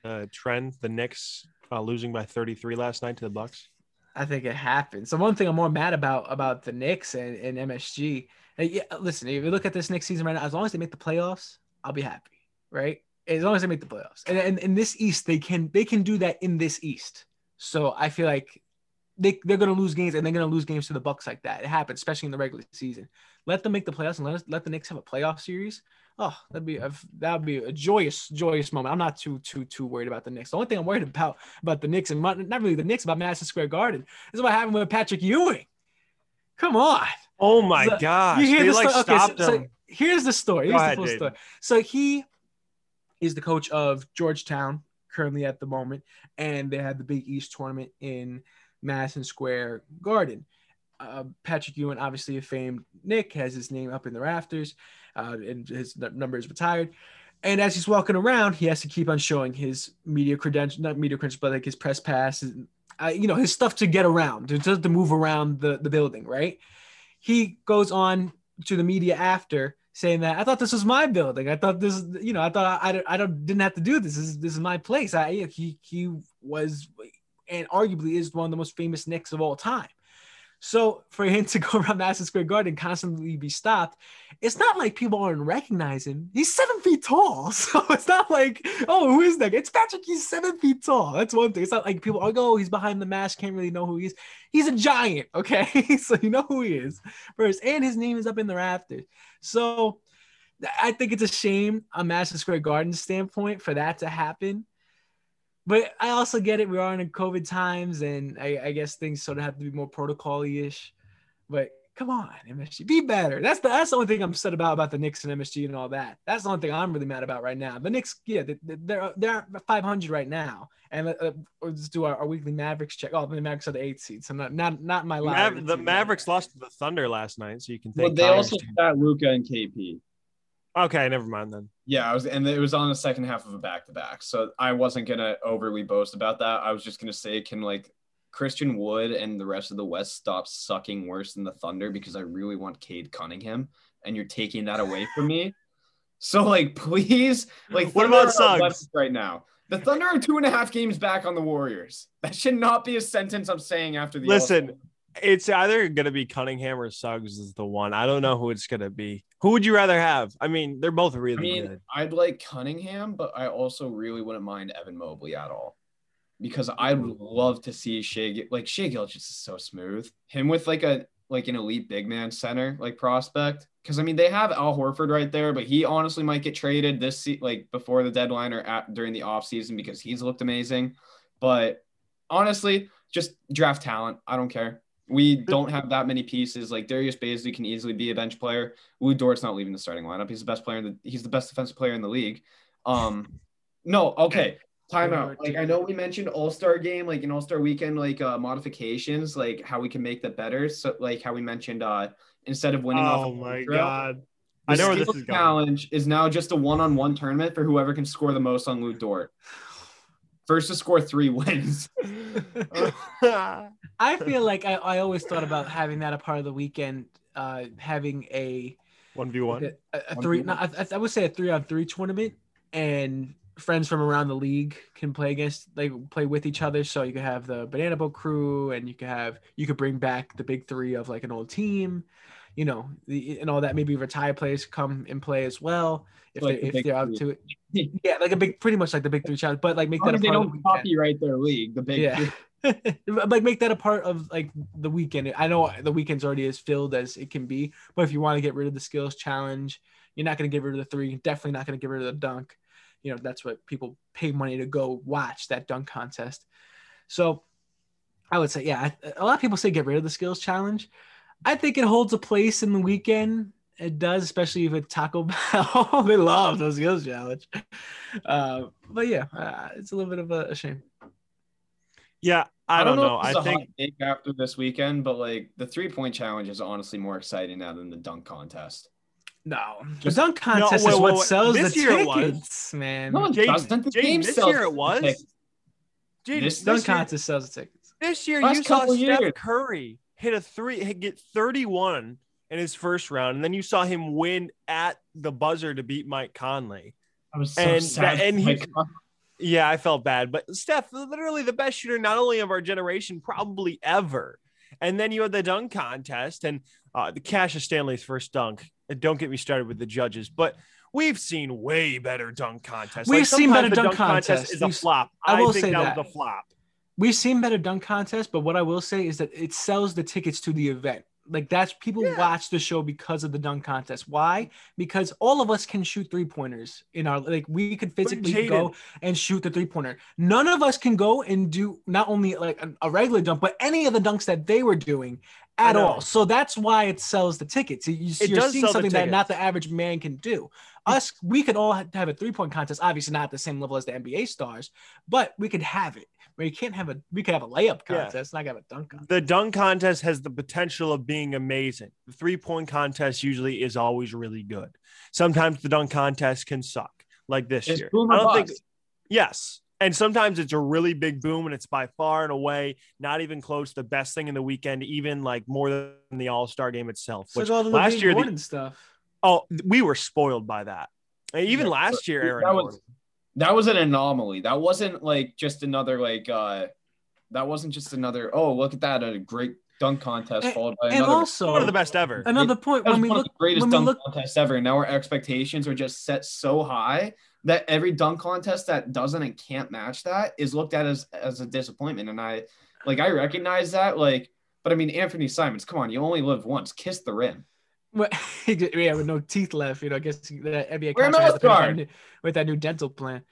the trend? The Knicks uh, losing by 33 last night to the Bucks. I think it happened. So one thing I'm more mad about about the Knicks and, and MSG. uh, yeah, listen, if you look at this Knicks season right now, as long as they make the playoffs, I'll be happy, right? As long as they make the playoffs, and and in this East, they can they can do that in this East. So I feel like they they're gonna lose games, and they're gonna lose games to the Bucks like that. It happens, especially in the regular season. Let them make the playoffs, and let us let the Knicks have a playoff series. Oh, that'd be a, that'd be a joyous, joyous moment. I'm not too, too, too worried about the Knicks. The only thing I'm worried about about the Knicks and not not really the Knicks, about Madison Square Garden is what happened with Patrick Ewing. Come on, Oh my So, gosh! you hear They the like story? Okay, so, so here's the story. Here's ahead, the full story. So he is the coach of Georgetown currently at the moment, and they had the Big East tournament in Madison Square Garden. Uh, Patrick Ewing, obviously a famed Knick, has his name up in the rafters, uh, and his number is retired. And as he's walking around, he has to keep on showing his media credentials, not media credentials, but like his press pass, uh, you know, his stuff to get around, to, to move around the, the building, right? He goes on to the media after saying that I thought this was my building. I thought this, you know, I thought I, I, I don't, didn't have to do this. This is, this is my place. I, he, he was, and arguably is one of the most famous Knicks of all time. So for him to *laughs* go around Madison Square Garden constantly be stopped, it's not like people aren't recognizing him. He's seven feet tall. *laughs* So it's not like, oh, who is that? It's Patrick. He's seven feet tall. That's one thing. It's not like people are like, oh, he's behind the mask, can't really know who he is. He's a giant, *laughs* okay? so you know who he is first. And his name is up in the rafters. So I think it's a shame on Madison Square Garden standpoint for that to happen. But I also get it. We are in a COVID times, and I, I guess things sort of have to be more protocol-y ish. But come on, MSG, be better. That's the that's the only thing I'm upset about about the Knicks and MSG and all that. That's the only thing I'm really mad about right now. The Knicks, yeah, they- they're they're 500 right now, and uh, let's do our, our weekly Mavericks check. Oh, the Mavericks are the eighth seed, so not not not my lottery Maver- the team. Mavericks lost to the Thunder last night, so you can Well, they Connor's also got Luka and KP. Okay, never mind then. Yeah, I was, and it was on the second half of a back to back. So I wasn't gonna overly boast about that. I was just gonna say, can like Christian Wood and the rest of the West stop sucking worse than the Thunder because I really want Cade Cunningham, and you're taking that away from me. So like, please, like, What Thunder about Suggs? right now? The Thunder are two and a half games back on the Warriors. That should not be a sentence I'm saying after the Listen, All-Star. It's either gonna be Cunningham or Suggs is the one. I don't know who it's gonna be. Who would you rather have? I mean, they're both really I mean, good. I'd like Cunningham, but I also really wouldn't mind Evan Mobley at all. Because I'd mm. love to see Shai Gil- like Shai Gilch is so smooth. Him with like a like an elite big man center like prospect. Because I mean they have Al Horford right there, but he honestly might get traded this se- like before the deadline or at, during the offseason because he's looked amazing. But honestly, just draft talent. I don't care. We don't have that many pieces. Like Darius Bazley can easily be a bench player. Lu Dort's not leaving the starting lineup. He's the best player in the he's the best defensive player in the league. Um *laughs* no, okay. Timeout. Like I know we mentioned All-Star game, like an All-Star weekend, like uh modifications, like how we can make that better. So like how we mentioned uh instead of winning off Oh my god. I know where this is going. challenge is now just a one-on-one tournament for whoever can score the most on Lu Dort. First to score three wins. *laughs* I feel like I, I always thought about having that a part of the weekend, uh, having a One v one. a, a three. No, I, I would say a three on three tournament, and friends from around the league can play against, like play with each other. So you could have the Banana Boat crew, and you could have you could bring back the big three of like an old team, you know, the, and all that. Maybe retired players come and play as well if Like the they if big they're up to it. *laughs* Yeah, like a big, pretty much like the big three challenge, but like make that a they part of the don't weekend. copyright their league, the big Yeah. *laughs* like make that a part of like the weekend. I know the weekend's already as filled as it can be, but if you want to get rid of the skills challenge, you're not going to get rid of the three. Definitely not going to get rid of the dunk. You know that's what people pay money to go watch that dunk contest. So I would say, yeah, a lot of people say get rid of the skills challenge. I think it holds a place in the weekend. It does, especially if it's Taco *laughs* Bell. they love those skills challenge. Uh, but yeah, uh, it's a little bit of a, a shame. Yeah, I, I don't, don't, know. know. I think after this weekend, but like the three point challenge is honestly more exciting now than the dunk contest. No, the dunk contest no, wait, is what wait, sells this the year tickets, man. No, Jayden, the game this year it was. Jayden, this dunk year, contest sells the tickets. This year Last you saw Steph years. Curry hit a three, hit, get 31 in his first round, and then you saw him win at the buzzer to beat Mike Conley. I was so and, sad. And he, yeah, I felt bad, but Steph, literally the best shooter, not only of our generation, probably ever. And then you had the dunk contest and uh, the Cassius Stanley's first dunk. Don't get me started with the judges, but we've seen way better dunk contests. We've like seen better dunk, dunk contest is a flop. I, will I think say that, that was a flop. We've seen better dunk contests, but what I will say is that it sells the tickets to the event. Like that's people yeah. watch the show because of the dunk contest. Why? Because all of us can shoot three pointers in our like we could physically go and shoot the three pointer. None of us can go and do not only like a, a regular dunk, but any of the dunks that they were doing at all. So that's why it sells the tickets. You, are seeing something that not the average man can do. Us, we could all have a three point contest. Obviously, not at the same level as the NBA stars, but we could have it where you can't have a we could have a layup contest, yeah. not have a dunk contest. The dunk contest has the potential of being amazing. The three point contest usually is always really good. Sometimes the dunk contest can suck, like this it's year. I don't think. Yes, and sometimes it's a really big boom, and it's by far and away not even close the best thing in the weekend, even like more than the All Star game itself. So which last year, the, stuff. Oh, we were spoiled by that. Even yeah, last year, Aaron. That was, that was an anomaly. That wasn't like just another like uh that wasn't just another oh look at that a great dunk contest and, followed by and another also one of the best ever. Another point when we look greatest dunk look, contest ever. Now our expectations are just set so high that every dunk contest that doesn't and can't match that is looked at as as a disappointment. And I like I recognize that like but I mean Anthony Simons, come on, you only live once. Kiss the rim. Well, *laughs* yeah, with no teeth left, you know, I guess that NBA contract with that new dental plan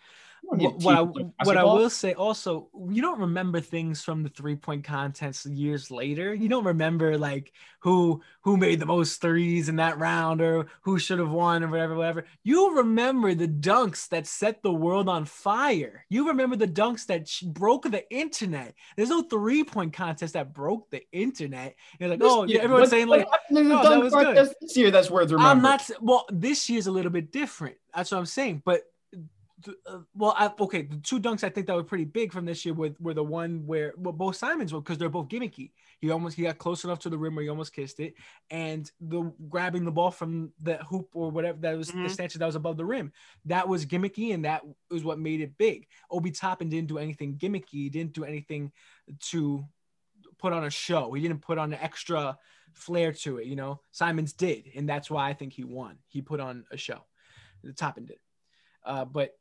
what I, what I will say also, you don't remember things from the three point contest years later. You don't remember like who who made the most threes in that round or who should have won or whatever, whatever. You remember the dunks that set the world on fire. You remember the dunks that broke the internet. There's no three point contest that broke the internet. You're like, oh, year, everyone's saying like, no, oh, that was good. This year, that's worth remembering. I'm not. Well, this year's a little bit different. That's what I'm saying, but uh, well, I, okay, the two dunks I think that were pretty big from this year were, were the one where well, both Simons were because they're both gimmicky. He almost he got close enough to the rim where he almost kissed it, and the grabbing the ball from the hoop or whatever that was mm-hmm. the stanchion that was above the rim that was gimmicky, and that was what made it big. Obi Toppin didn't do anything gimmicky. He didn't do anything to put on a show. He didn't put on an extra flair to it. You know, Simons did, and that's why I think he won. He put on a show. The Toppin did. Uh, but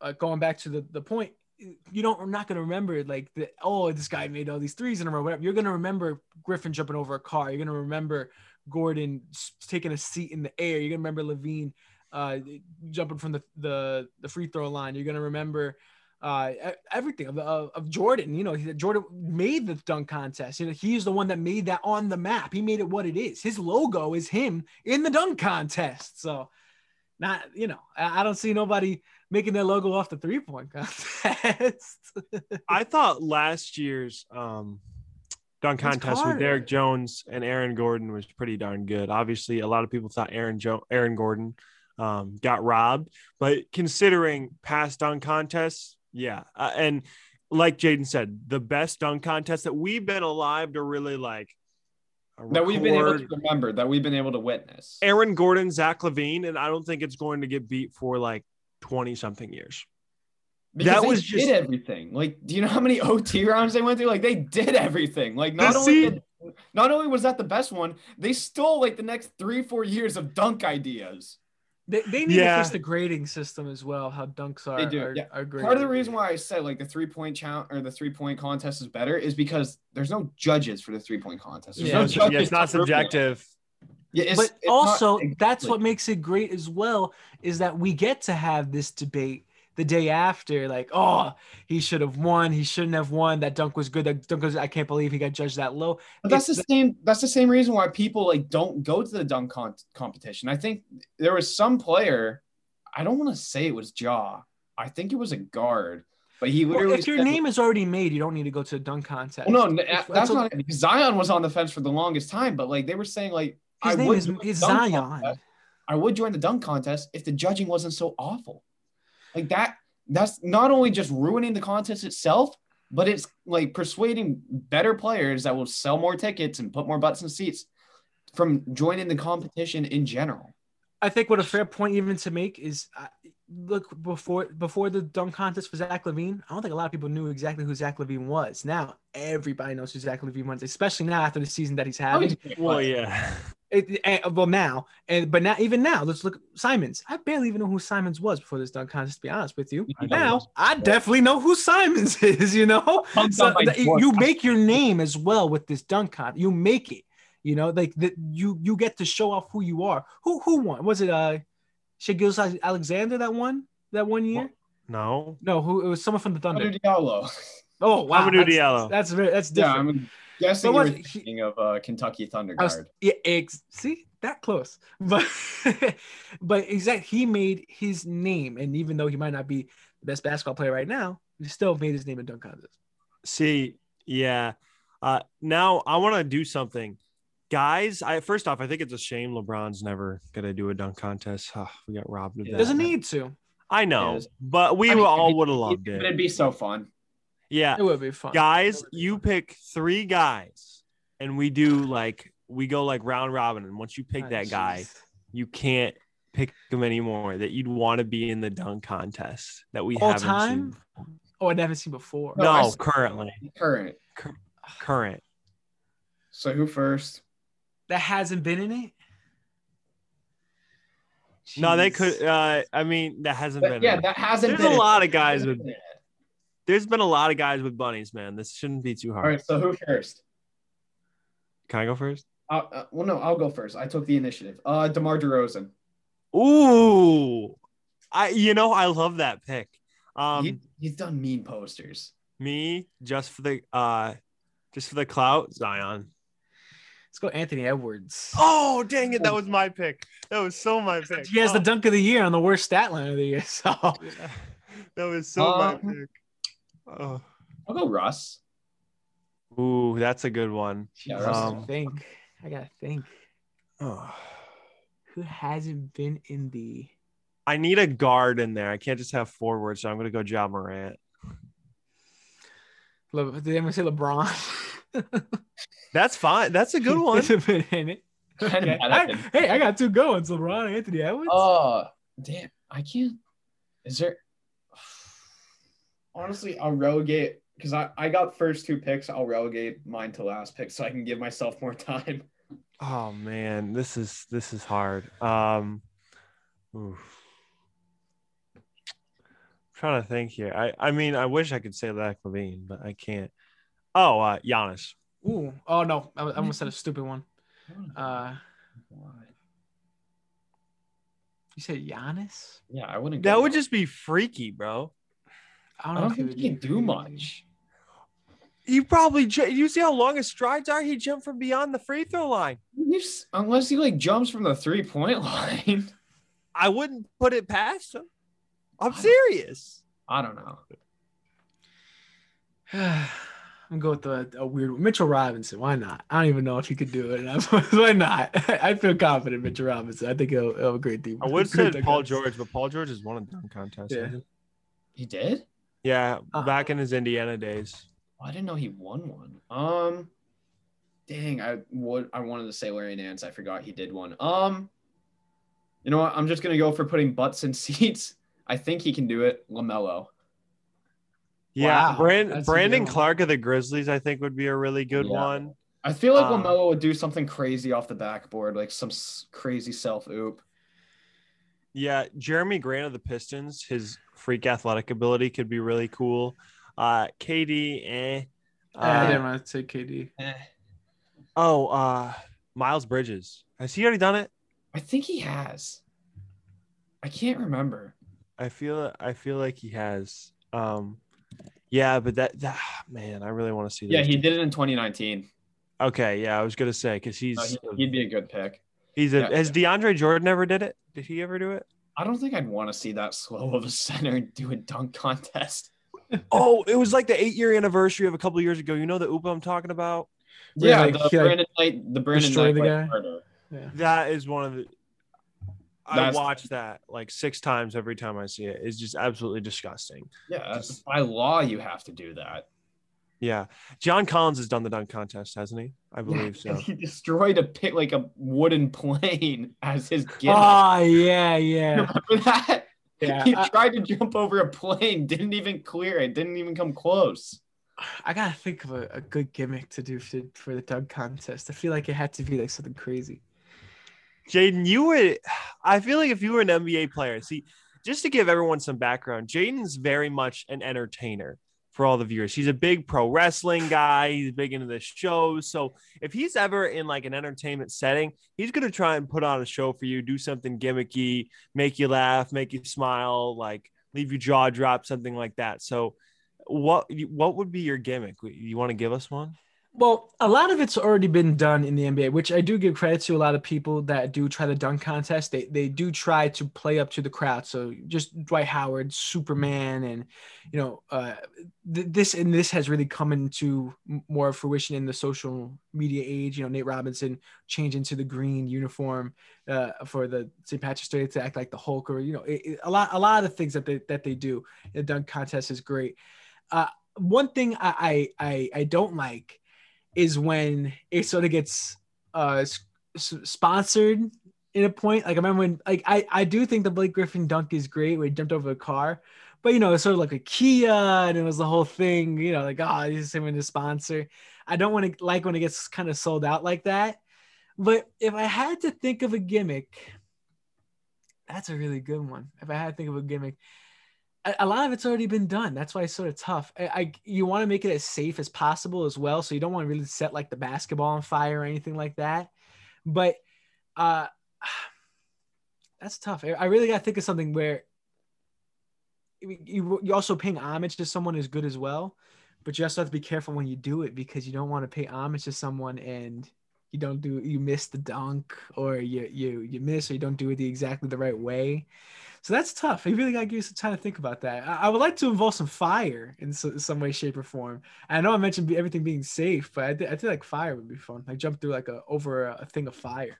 uh, going back to the, the point, you don't, I'm not going to remember like the, oh, this guy made all these threes in a row, whatever. You're going to remember Griffin jumping over a car. You're going to remember Gordon taking a seat in the air. You're going to remember LaVine uh, jumping from the, the, the free throw line. You're going to remember uh, everything of, of, of, Jordan. You know, Jordan made the dunk contest. You know, he's the one that made that on the map. He made it what it is. His logo is him in the dunk contest. So, not you know, I, I don't see nobody making their logo off the three point contest. *laughs* I thought last year's um, dunk contest with Derrick Jones and Aaron Gordon was pretty darn good. Obviously, a lot of people thought Aaron jo- Aaron Gordon um, got robbed, but considering past dunk contests, yeah, uh, and like Jayden said, the best dunk contest that we've been alive to really like that we've been able to remember, that we've been able to witness. Aaron Gordon, Zach LaVine, and I don't think it's going to get beat for like 20 something years. Because that was just did everything. Like, do you know how many *laughs* OT rounds they went through? Like, they did everything. Like, not only did, not only was that the best one, they stole like the next three, four years of dunk ideas. They, they need Yeah. to fix the grading system as well. How dunks are They do, are, yeah. are graded. Part of the reason why I said like the three point challenge or the three point contest is better is because there's no judges for the three point contest. There's Yeah, no yeah, it's, yeah, it's not to prove subjective. Yeah, it's, but it's not- also that's exactly. what makes it great as well is that we get to have this debate the day after like oh he should have won he shouldn't have won that dunk was good that dunk was i can't believe he got judged that low But that's the same. That's the same reason why people like don't go to the dunk con- competition. I think there was some player. I don't want to say it was Jaw. I think it was a guard, but he Well, if your said- name is already made you don't need to go to a dunk contest Well, no, that's a- not. Because Zion was on the fence for the longest time, but like they were saying, like his I name would is, join the is dunk zion contest. I would join the dunk contest if the judging wasn't so awful. Like that. That's not only just ruining the contest itself, but it's like persuading better players that will sell more tickets and put more butts in seats from joining the competition in general. I think what a fair point even to make is uh, look before before the dunk contest for Zach LaVine. I don't think a lot of people knew exactly who Zach LaVine was. Now everybody knows who Zach LaVine was, especially now after the season that he's having. Well, yeah. It, eh, well, now and but now even now, let's look. Simons. I barely even know who Simons was before this dunk contest. To be honest with you, I now. I definitely know who Simons *laughs* is. You know, so that- you make your name as well with this dunk contest. You make it. You know, like that. You you get to show off who you are. Who who won? Was it uh, Shai Gilgeous-Alexander that won that one year? No. No, who it was someone from the Thunder. Diallo. Oh wow, Amadou that's, Diallo. that's very that's Yeah, different. I'm guessing But you were what- he- thinking of uh, Kentucky Thunder I was- guard. yeah, ex- see that close, *laughs* but but exactly he made his name, and even though he might not be the best basketball player right now, he still made his name in dunk contest. See, yeah. Uh, now I want to do something, guys. I first off, I think it's a shame LeBron's never gonna do a dunk contest. Ah, we got robbed of He that. Doesn't need to. I know, but we I mean, all would have loved it. it'd be so fun. Yeah, It would be fun. guys, you pick three guys, and we do like we go like round robin, and once you pick Ah, that guy, you can't pick them anymore. That you'd want to be in the dunk contest that we All haven't time? seen. Oh, I never seen before. No, I No, currently, Current. current. So who first? That hasn't been in it. No, they could. Uh, I mean, that hasn't That- been. yeah, in. that hasn't There's been a lot of guys Hasn't with. Been it. There's been a lot of guys with bunnies, man. This shouldn't be too hard. right, so who first? Can I go first? Uh, uh, well, no, I'll go first. I took the initiative. Uh, DeMar DeRozan. Ooh, I. You know, I love that pick. Um, he, he's done mean posters. me just for the uh, just for the clout, Zion. Let's go Anthony Edwards. Oh, dang it! That was my pick. That was so my pick. He has the Oh, dunk of the year on the worst stat line of the year. *laughs* So yeah. *laughs* That was so my Um, pick. Oh. I'll go Russ. Ooh, that's a good one. Yeah, I Russ is gotta Um, think. I gotta think. Oh. *sighs* Who hasn't been in the? I need a guard in there. I can't just have forwards, so I'm gonna go Ja Morant. Le- Did anyone say LeBron? *laughs* That's fine. That's a good *laughs* one. Hasn't been in it. Kinda Okay. I- hey, I got two good ones. LeBron, Anthony Edwards. Oh, damn. I can't. Is there. Honestly, I'll relegate because I, I got first two picks. I'll relegate mine to last pick so I can give myself more time. *laughs* Oh man, this is this is hard. Um, oof. trying to think here. I I mean, I wish I could say Zach LaVine, but I can't. Oh, uh, Giannis. Ooh. Oh no, I, I almost said a *laughs* stupid one. Uh, you said Giannis? yeah, I wouldn't. That would there. just be freaky, bro. I I don't, know don't if think he can do much. He probably. You see how long his strides are? He jumped from beyond the free throw line. Unless he like jumps from the three point *laughs* line. I wouldn't put it past him. I'm I- serious. I don't know. *sighs* I'm going with the, a weird one. Mitchell Robinson. Why not? I don't even know if he could do it. *laughs* Why not? *laughs* I feel confident in Mitchell Robinson. I think he'll, he'll have a great team. I would say Paul. George, but Paul George has won a dunk contest. Yeah. He did? Yeah, Uh-huh. back in his Indiana days. Oh, I didn't know he won one. Um, dang, I would. I wanted to say Larry Nance. I forgot he did one. Um, you know what? I'm just gonna go for putting butts in *laughs* seats. I think he can do it. LaMelo. Yeah, Wow, Brand, Brandon. Clarke of the Grizzlies, I think, would be a really good Yeah. one. I feel like Um, LaMelo would do something crazy off the backboard, like some crazy self oop. Yeah, Jerami Grant of the Pistons, his freak athletic ability could be really cool. Uh, KD, eh. I Uh, didn't want to say KD. Eh, oh, uh, Miles Bridges. Has he already done it? I think he has. I can't remember. I feel I feel like he has. Um, yeah, but that, that man, I really want to see. Yeah, he two. did it in 2019. Okay, yeah, I was gonna say because he's Uh, he'd be a good pick. He's a yeah. has DeAndre Jordan ever did it? Did he ever do it? I don't think I'd want to see that slow of a center *laughs* do a dunk contest. *laughs* Oh, it was like the eight year anniversary of a couple of years ago. You know the Upa I'm talking about? Where, Yeah, like, the he, like, Brandon Knight, the Brandon Knight the like, guy? murder. Yeah. That is one of the. I watch that like six times every time I see it. It's just absolutely disgusting. Yeah, Just- by law you have to do that. Yeah, John Collins has done the dunk contest, hasn't he? I believe Yeah, so. He destroyed a pit like a wooden plane *laughs* as his gimmick. Oh yeah, yeah, *laughs* Remember that? yeah. he I, tried to jump over a plane, didn't even clear it, didn't even come close. I gotta think of a, a good gimmick to do for, for the dunk contest. I feel like it had to be like something crazy. Jayden, you were. I feel like if you were an NBA player, see, just to give everyone some background, Jayden's very much an entertainer for all the viewers. He's a big pro wrestling guy. He's big into the shows. So if he's ever in like an entertainment setting, he's gonna try and put on a show for you, do something gimmicky, make you laugh, make you smile, like leave your jaw drop, something like that. So, what what would be your gimmick? You want to give us one? Well, a lot of it's already been done in the NBA, which I do give credit to a lot of people that do try the dunk contest. They they do try to play up to the crowd. So just Dwight Howard, Superman, and you know uh, th- this and this has really come into more fruition in the social media age. You know, Nate Robinson change into the green uniform uh, for the St. Patrick's Day to act like the Hulk, or you know, it, it- a lot a lot of things that they that they do. The dunk contest is great. Uh, one thing I I I don't like is when it sort of gets uh sponsored in a point. Like I remember when like I I do think the Blake Griffin dunk is great where he jumped over a car, but you know it's sort of like a Kia and it was the whole thing. You know like oh he's him and the sponsor. I don't want to like when it gets kind of sold out like that. But if I had to think of a gimmick, that's a really good one. If I had to think of a gimmick, a, lot of it's already been done. That's why it's sort of tough. I, I you want to make it as safe as possible as well, so you don't want to really set like the basketball on fire or anything like that. But uh, *sighs* that's tough. I- really got to think of something where you, you also paying homage to someone as good as well, but you also have to be careful when you do it because you don't want to pay homage to someone and you don't do you miss the dunk or you you you miss or you don't do it the exactly the right way. So that's tough. You really got to give you some time to think about that. I, I would like to involve some fire in so, some way, shape, or form. I know I mentioned be, everything being safe, but I, th- I feel like fire would be fun. Like jump through like a over a, a thing of fire.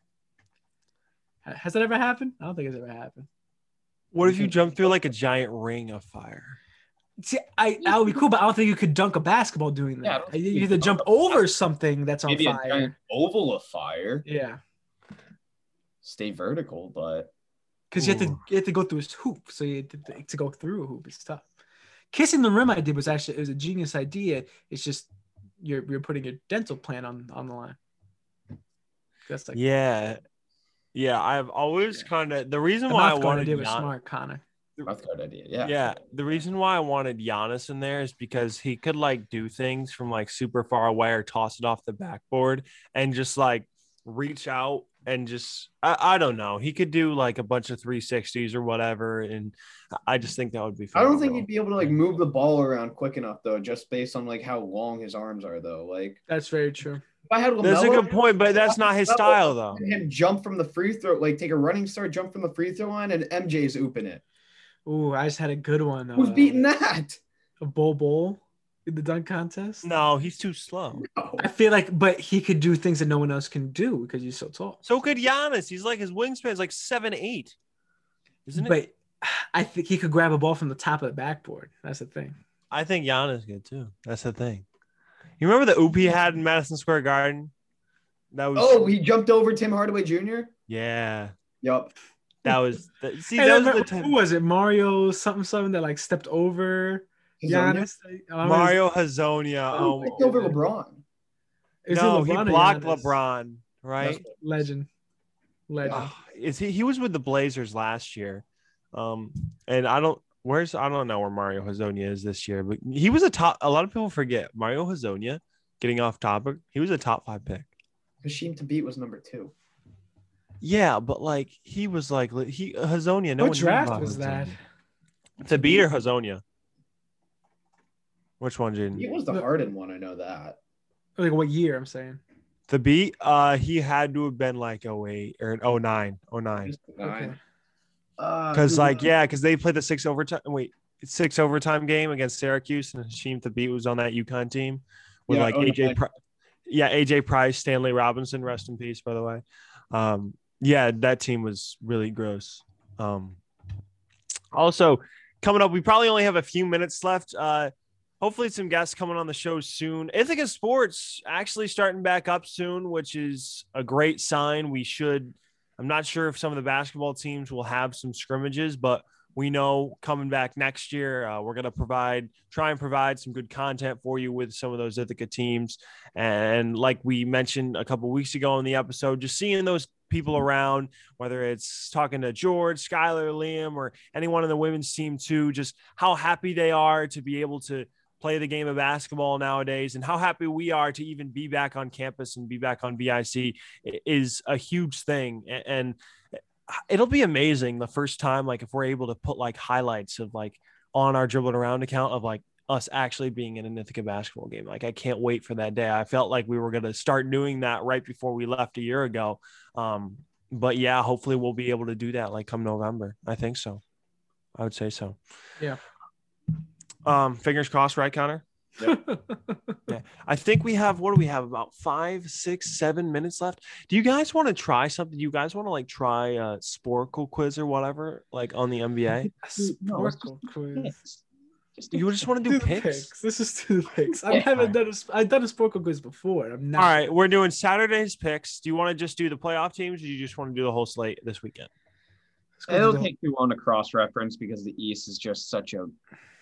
Has that ever happened? I don't think it's ever happened. What if you jump through like a giant ring of fire? See, I that would be cool, but I don't think you could dunk a basketball doing that. don't you you have to could jump over something that's on Maybe a fire. giant oval of fire. Yeah, Stay vertical, but because you have to you have to go through his hoop, so you have to, to go through a hoop is tough. Kissing the rim I did was actually it was a genius idea. It's just you're you're putting your dental plan on on the line. That's like yeah, yeah. I've always kind of the reason the why I mouth guard wanted idea was Gian- smart, Connor. Mouth guard idea. Yeah. yeah. the reason why I wanted Giannis in there is because he could like do things from like super far away or toss it off the backboard and just like reach out and just I, I don't know. He could do like a bunch of 360s or whatever, and I just think that would be. I don't think he'd be able to like move the ball around quick enough though, just based on like how long his arms are though. Like That's very true. if I had That's a good point, but that's not his style though. him jump from the free throw, like take a running start, jump from the free throw line, and MJ's ooping it. Ooh, I just had a good one. Who's uh, beating that? a Bol Bol in the dunk contest? No, he's too slow. No. I feel like, but he could do things that no one else can do because he's so tall. So could Giannis. He's like his wingspan is like seven eight, isn't it? But I think he could grab a ball from the top of the backboard. That's the thing. I think Giannis is good too. That's the thing. You remember the oop he had in Madison Square Garden? That was Oh, he jumped over Tim Hardaway Jr. yeah. Yup. That was that, see that was remember- the time. who was it? Mario something something that like stepped over Giannis. Oh, Mario Hezonja. Oh, Oh, picked over LeBron. is no, he LeBron or blocked Giannis? LeBron, right? That's- Legend. Legend. Ah, is he? He was with the Blazers last year, um, and I don't. Where's I don't know where Mario Hezonja is this year, but he was a top. A lot of people forget Mario Hezonja. Getting off topic, he was a top five pick. Hasheem Thabeet was number two. Yeah, but like he was like he Hezonja. No what one draft about was that? Hezonja. To beat or Hezonja? Which one, Jayden? It was the The- Harden one. I know that. Like what year? I'm saying. The beat, uh, he had to have been like 08 or 09, 09. Just Okay. Uh, Because who- like yeah, because they played the six overtime. Wait, six overtime game against Syracuse, and Hasheem beat was on that UConn team with Yeah, like 09. AJ. Pri- yeah, AJ Price, Stanley Robinson, rest in peace, by the way. Um, yeah, that team was really gross. Um, also coming up, we probably only have a few minutes left. Uh, hopefully, some guests coming on the show soon. Ithaca Sports actually starting back up soon, which is a great sign. We should. I'm not sure if some of the basketball teams will have some scrimmages, but we know coming back next year, uh, we're going to provide, try and provide some good content for you with some of those Ithaca teams. And like we mentioned a couple weeks ago in the episode, just seeing those people around, whether it's talking to George, Skylar, Liam, or anyone on the women's team too, just how happy they are to be able to play the game of basketball nowadays and how happy we are to even be back on campus and be back on VIC is a huge thing. And it'll be amazing the first time, like if we're able to put like highlights of like on our dribbling around account of like us actually being in an Ithaca basketball game. Like I can't wait for that day. I felt like we were going to start doing that right before we left a year ago. Um, but yeah, hopefully we'll be able to do that like come November. I think so. I would say so. Yeah. Um, fingers crossed, right, Connor? *laughs* Yeah. I think we have what do we have about five, six, seven minutes left. Do you guys want to try something? Do you guys want to like try a Sporcle quiz or whatever, like on the NBA? *laughs* No, Sporcle quiz. You just want to Do do picks? picks. This is two picks. I Yeah. haven't done a I've done a Sporcle quiz before. I'm not. All right, we're doing Saturday's picks. Do you want to just do the playoff teams, or do you just want to do the whole slate this weekend? Let's do It'll the- take too long to cross reference because the East is just such a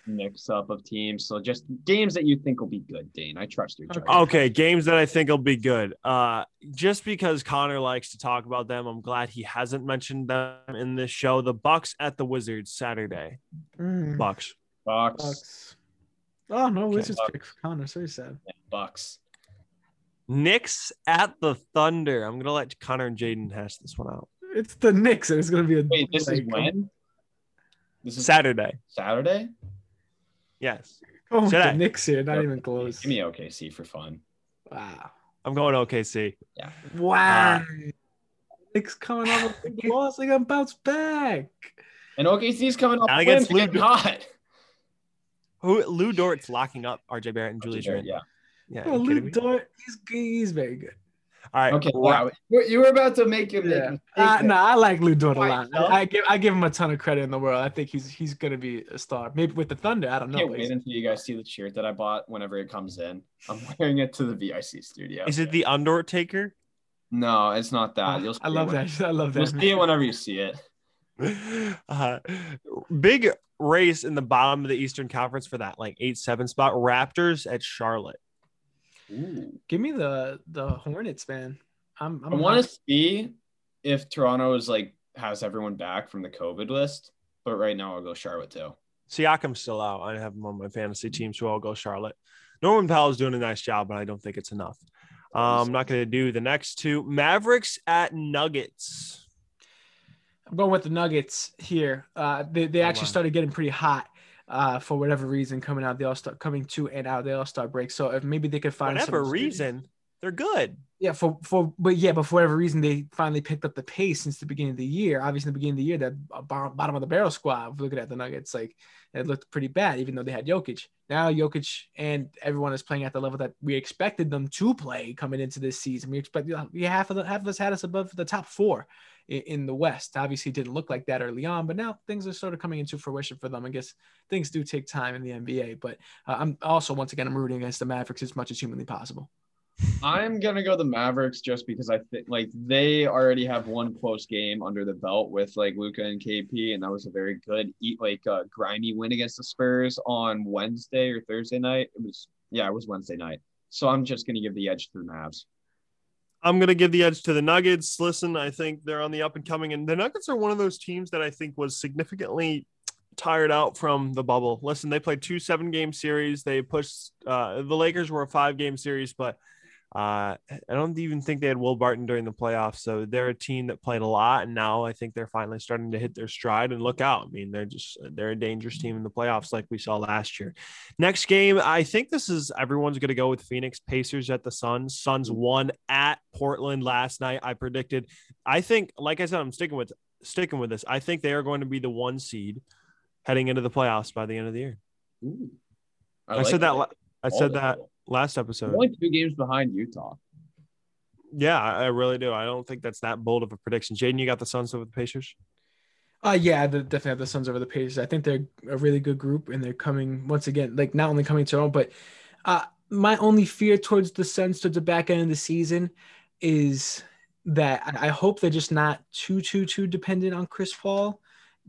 mix up of teams. So just games that you think will be good, Dane. I trust your Okay. judgment. Okay, games that I think will be good. Uh, just because Connor likes to talk about them, I'm glad he hasn't mentioned them in this show. The Bucks at the Wizards Saturday. Mm, Bucks. Bucks, Bucks. Oh no, Okay. Wizards pick for Connor. So sad. Bucks. Knicks at the Thunder. I'm gonna let Connor and Jayden hash this one out. It's the Knicks. and It's gonna be a Wait, this is when? This is Saturday. Saturday. Yes, Oh, the Today. Knicks here, not even close. Give me OKC for fun. Wow. I'm going OKC. Yeah. Wow. Uh, Knicks coming off a big *laughs* loss. They gonna bounce back. And OKC's coming up And against against Lou- hot. Who Lu Dort's locking up RJ Barrett and Julius Randle. Yeah. Yeah. Oh, you kidding Luke me? Dort, he's he's very good. All right. Okay. Ra- Wow. You you were about to make him make Yeah. mistake Uh, no, I like Lu Dort a lot. no? I, I give I give him a ton of credit in the world. I think he's he's gonna be a star. Maybe with the Thunder, I don't I know. can't but wait until you guys see the shirt that I bought whenever it comes in. I'm *laughs* wearing it to the VIC studio. Is it the Undort taker? No, it's not that. You'll see I love it when- that. I love You'll that. see it whenever you see it. *laughs* Uh, big race in the bottom of the Eastern Conference for that like eight seven spot. Raptors at Charlotte. Ooh. Give me the the Hornets, man. I'm. I'm I want to see if Toronto is like has everyone back from the COVID list, but right now I'll go Charlotte too. Siakam's still out. I have him on my fantasy team, so I'll go Charlotte. Norman Powell's doing a nice job, but I don't think it's enough. Um, I'm not going to do the next two. Mavericks at Nuggets. I'm going with the Nuggets here. Uh, they they Oh, actually wow. started getting pretty hot. Uh, for whatever reason, coming out the All Star, coming to and out the All Star break. So if maybe they could find Whatever some reason, they're good. Yeah, for for but yeah, but for whatever reason, they finally picked up the pace since the beginning of the year. Obviously, the beginning of the year, that bottom of the barrel squad, looking at the Nuggets, like it looked pretty bad, even though they had Jokic. Now Jokic and everyone is playing at the level that we expected them to play coming into this season. We expect yeah, half of the half of us had us above the top four in, in the West. Obviously, didn't look like that early on, but now things are sort of coming into fruition for them. I guess things do take time in the NBA, but uh, I'm also once again I'm rooting against the Mavericks as much as humanly possible. I'm gonna go the Mavericks just because I think like they already have one close game under the belt with like Luka and KP, and that was a very good eat like uh, grimy win against the Spurs on Wednesday or Thursday night. It was yeah, it was Wednesday night. So I'm just gonna give the edge to the Mavs. I'm gonna give the edge to the Nuggets. Listen, I think they're on the up and coming, and the Nuggets are one of those teams that I think was significantly tired out from the bubble. Listen, they played two seven game series. They pushed uh, the Lakers were a five game series, but uh, I don't even think they had Will Barton during the playoffs. So they're a team that played a lot, and now I think they're finally starting to hit their stride and look out. I mean, they're just they're a dangerous team in the playoffs, like we saw last year. Next game, I think this is everyone's going to go with Phoenix Pacers at the Suns. Suns won at Portland last night. I predicted. I think, like I said, I'm sticking with sticking with this. I think they are going to be the one seed heading into the playoffs by the end of the year. Ooh, I, like said that. la- I said that last They're episode. Only two games behind Utah. Yeah, I I really do. I don't think that's that bold of a prediction. Jaden, you got the Suns over the Pacers. Uh yeah, the, definitely have the Suns over the Pacers. I think they're a really good group, and they're coming once again, like not only coming to their own, but uh, my only fear towards the Suns towards the back end of the season is that I I hope they're just not too too too dependent on Chris Paul.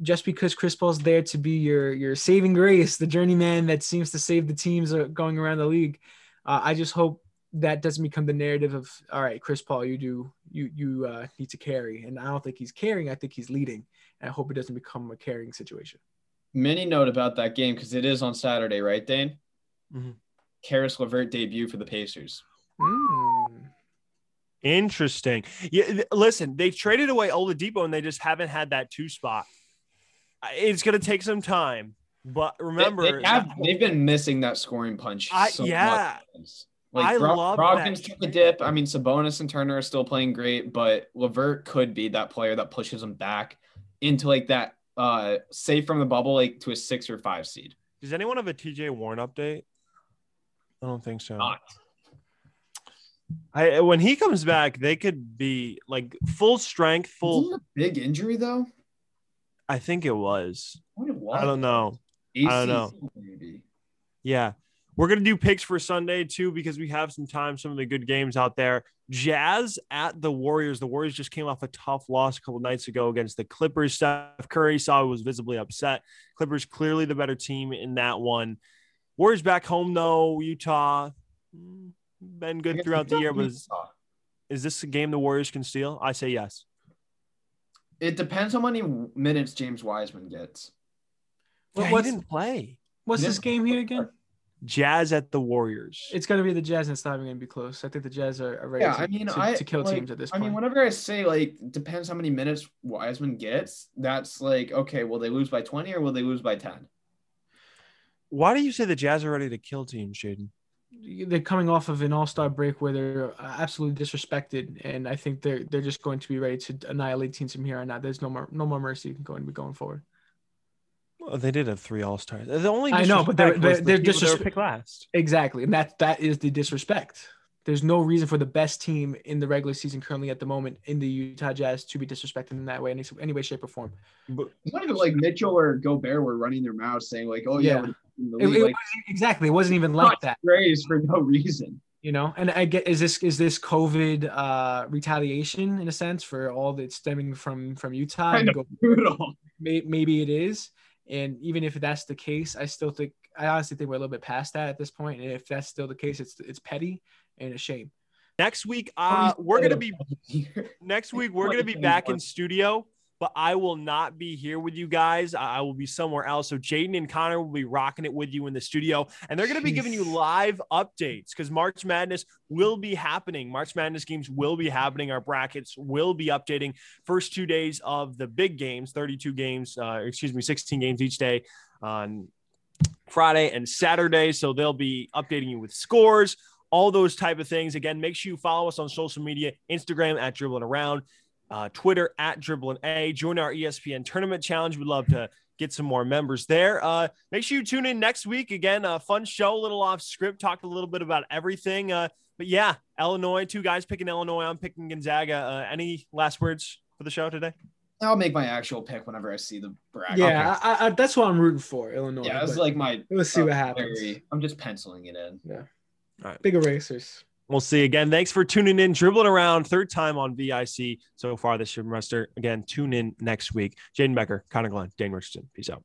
Just because Chris Paul's there to be your your saving grace, the journeyman that seems to save the teams uh, going around the league. Uh, I just hope that doesn't become the narrative of all right, Chris Paul, you do you you uh, need to carry, and I don't think he's carrying. I think he's leading. And I hope it doesn't become a carrying situation. Mini note about that game because it is on Saturday, right, Dane? Mhm. Caris LeVert debut for the Pacers. Mm. Interesting. Yeah, th- listen, they traded away Oladipo and they just haven't had that two spot. It's going to take some time, but remember, they have, they've been missing that scoring punch. I- so yeah. much. Like I Bro- love Brogdon's took a dip. I mean, Sabonis and Turner are still playing great, but LeVert could be that player that pushes them back into like that uh safe from the bubble, like to a six or five seed. does anyone have a TJ Warren update? I don't think so. Not. I when he comes back, they could be like full strength, full. A big injury though. I think it was. What it was? I don't know. I don't know. Maybe. Yeah. We're going to do picks for Sunday too because we have some time, some of the good games out there. Jazz at the Warriors. The Warriors just came off a tough loss a couple nights ago against the Clippers. Steph Curry saw it was visibly upset. Clippers clearly the better team in that one. Warriors back home though. Utah mm, been good throughout the year, but is, is this a game the Warriors can steal? I say yes. It depends how many minutes James Wiseman gets. What- Yeah, he didn't play. what's this game here again? Jazz at the Warriors. It's gonna be the Jazz, and it's not even gonna be close. I think the Jazz are, are ready Yeah, to, I mean, to, I to kill like, teams at this point. I mean, whenever I say like depends how many minutes Wiseman gets, that's like okay, will they lose by twenty or will they lose by ten? Why do you say the Jazz are ready to kill teams, Jayden? they're coming off of an All-Star break where they're uh, absolutely disrespected, and I think they're they're just going to be ready to annihilate teams from here on out. There's no more no more mercy going to be going forward. Well, they did have three All Stars. The only I know, but they're- disrespect was they're- the they're people that were disres- picked last. Exactly, and that that is the disrespect. There's no reason for the best team in the regular season currently at the moment in the Utah Jazz to be disrespected in that way, any, any way, shape, or form. But It's not even like Mitchell or Gobert were running their mouths saying like, "Oh yeah, Yeah. we're in the It, league." it like, exactly, it wasn't even like that. praise for no reason. you know and i get is this is this covid uh retaliation in a sense for all that's stemming from from utah Kind of brutal. may, maybe it is and even if that's the case i still think i honestly think we're a little bit past that at this point. point and if that's still the case it's it's petty and a shame next week, uh, we're gonna be *laughs* next week. We're gonna be back in studio, but I will not be here with you guys. I will be somewhere else. So Jayden and Connor will be rocking it with you in the studio, and they're gonna be giving you live updates because March Madness will be happening. March Madness games will be happening. Our brackets will be updating. First two days of the big games, 32 games, uh, excuse me, 16 games each day on Friday and Saturday. So they'll be updating you with scores, all those type of things. Again, make sure you follow us on social media, Instagram at dribbling around, uh, Twitter at dribbling a. Join our ESPN tournament challenge. We'd love to get some more members there. Uh, make sure you tune in next week. Again, a fun show, a little off script, talked a little bit about everything. Uh, but yeah, Illinois, two guys picking Illinois. I'm picking Gonzaga. Uh, any last words for the show today? I'll make my actual pick whenever I see the bracket. yeah I, I, that's what i'm rooting for illinois yeah, it's but like my. let's see uh, what happens very- I'm just penciling it in. Yeah. All right. Big erasers We'll see again. Thanks for tuning in, dribbling around third time on VIC so far this semester. Again, tune in next week. Jayden Becker, Connor Glunt, Dane Richardson. Peace out.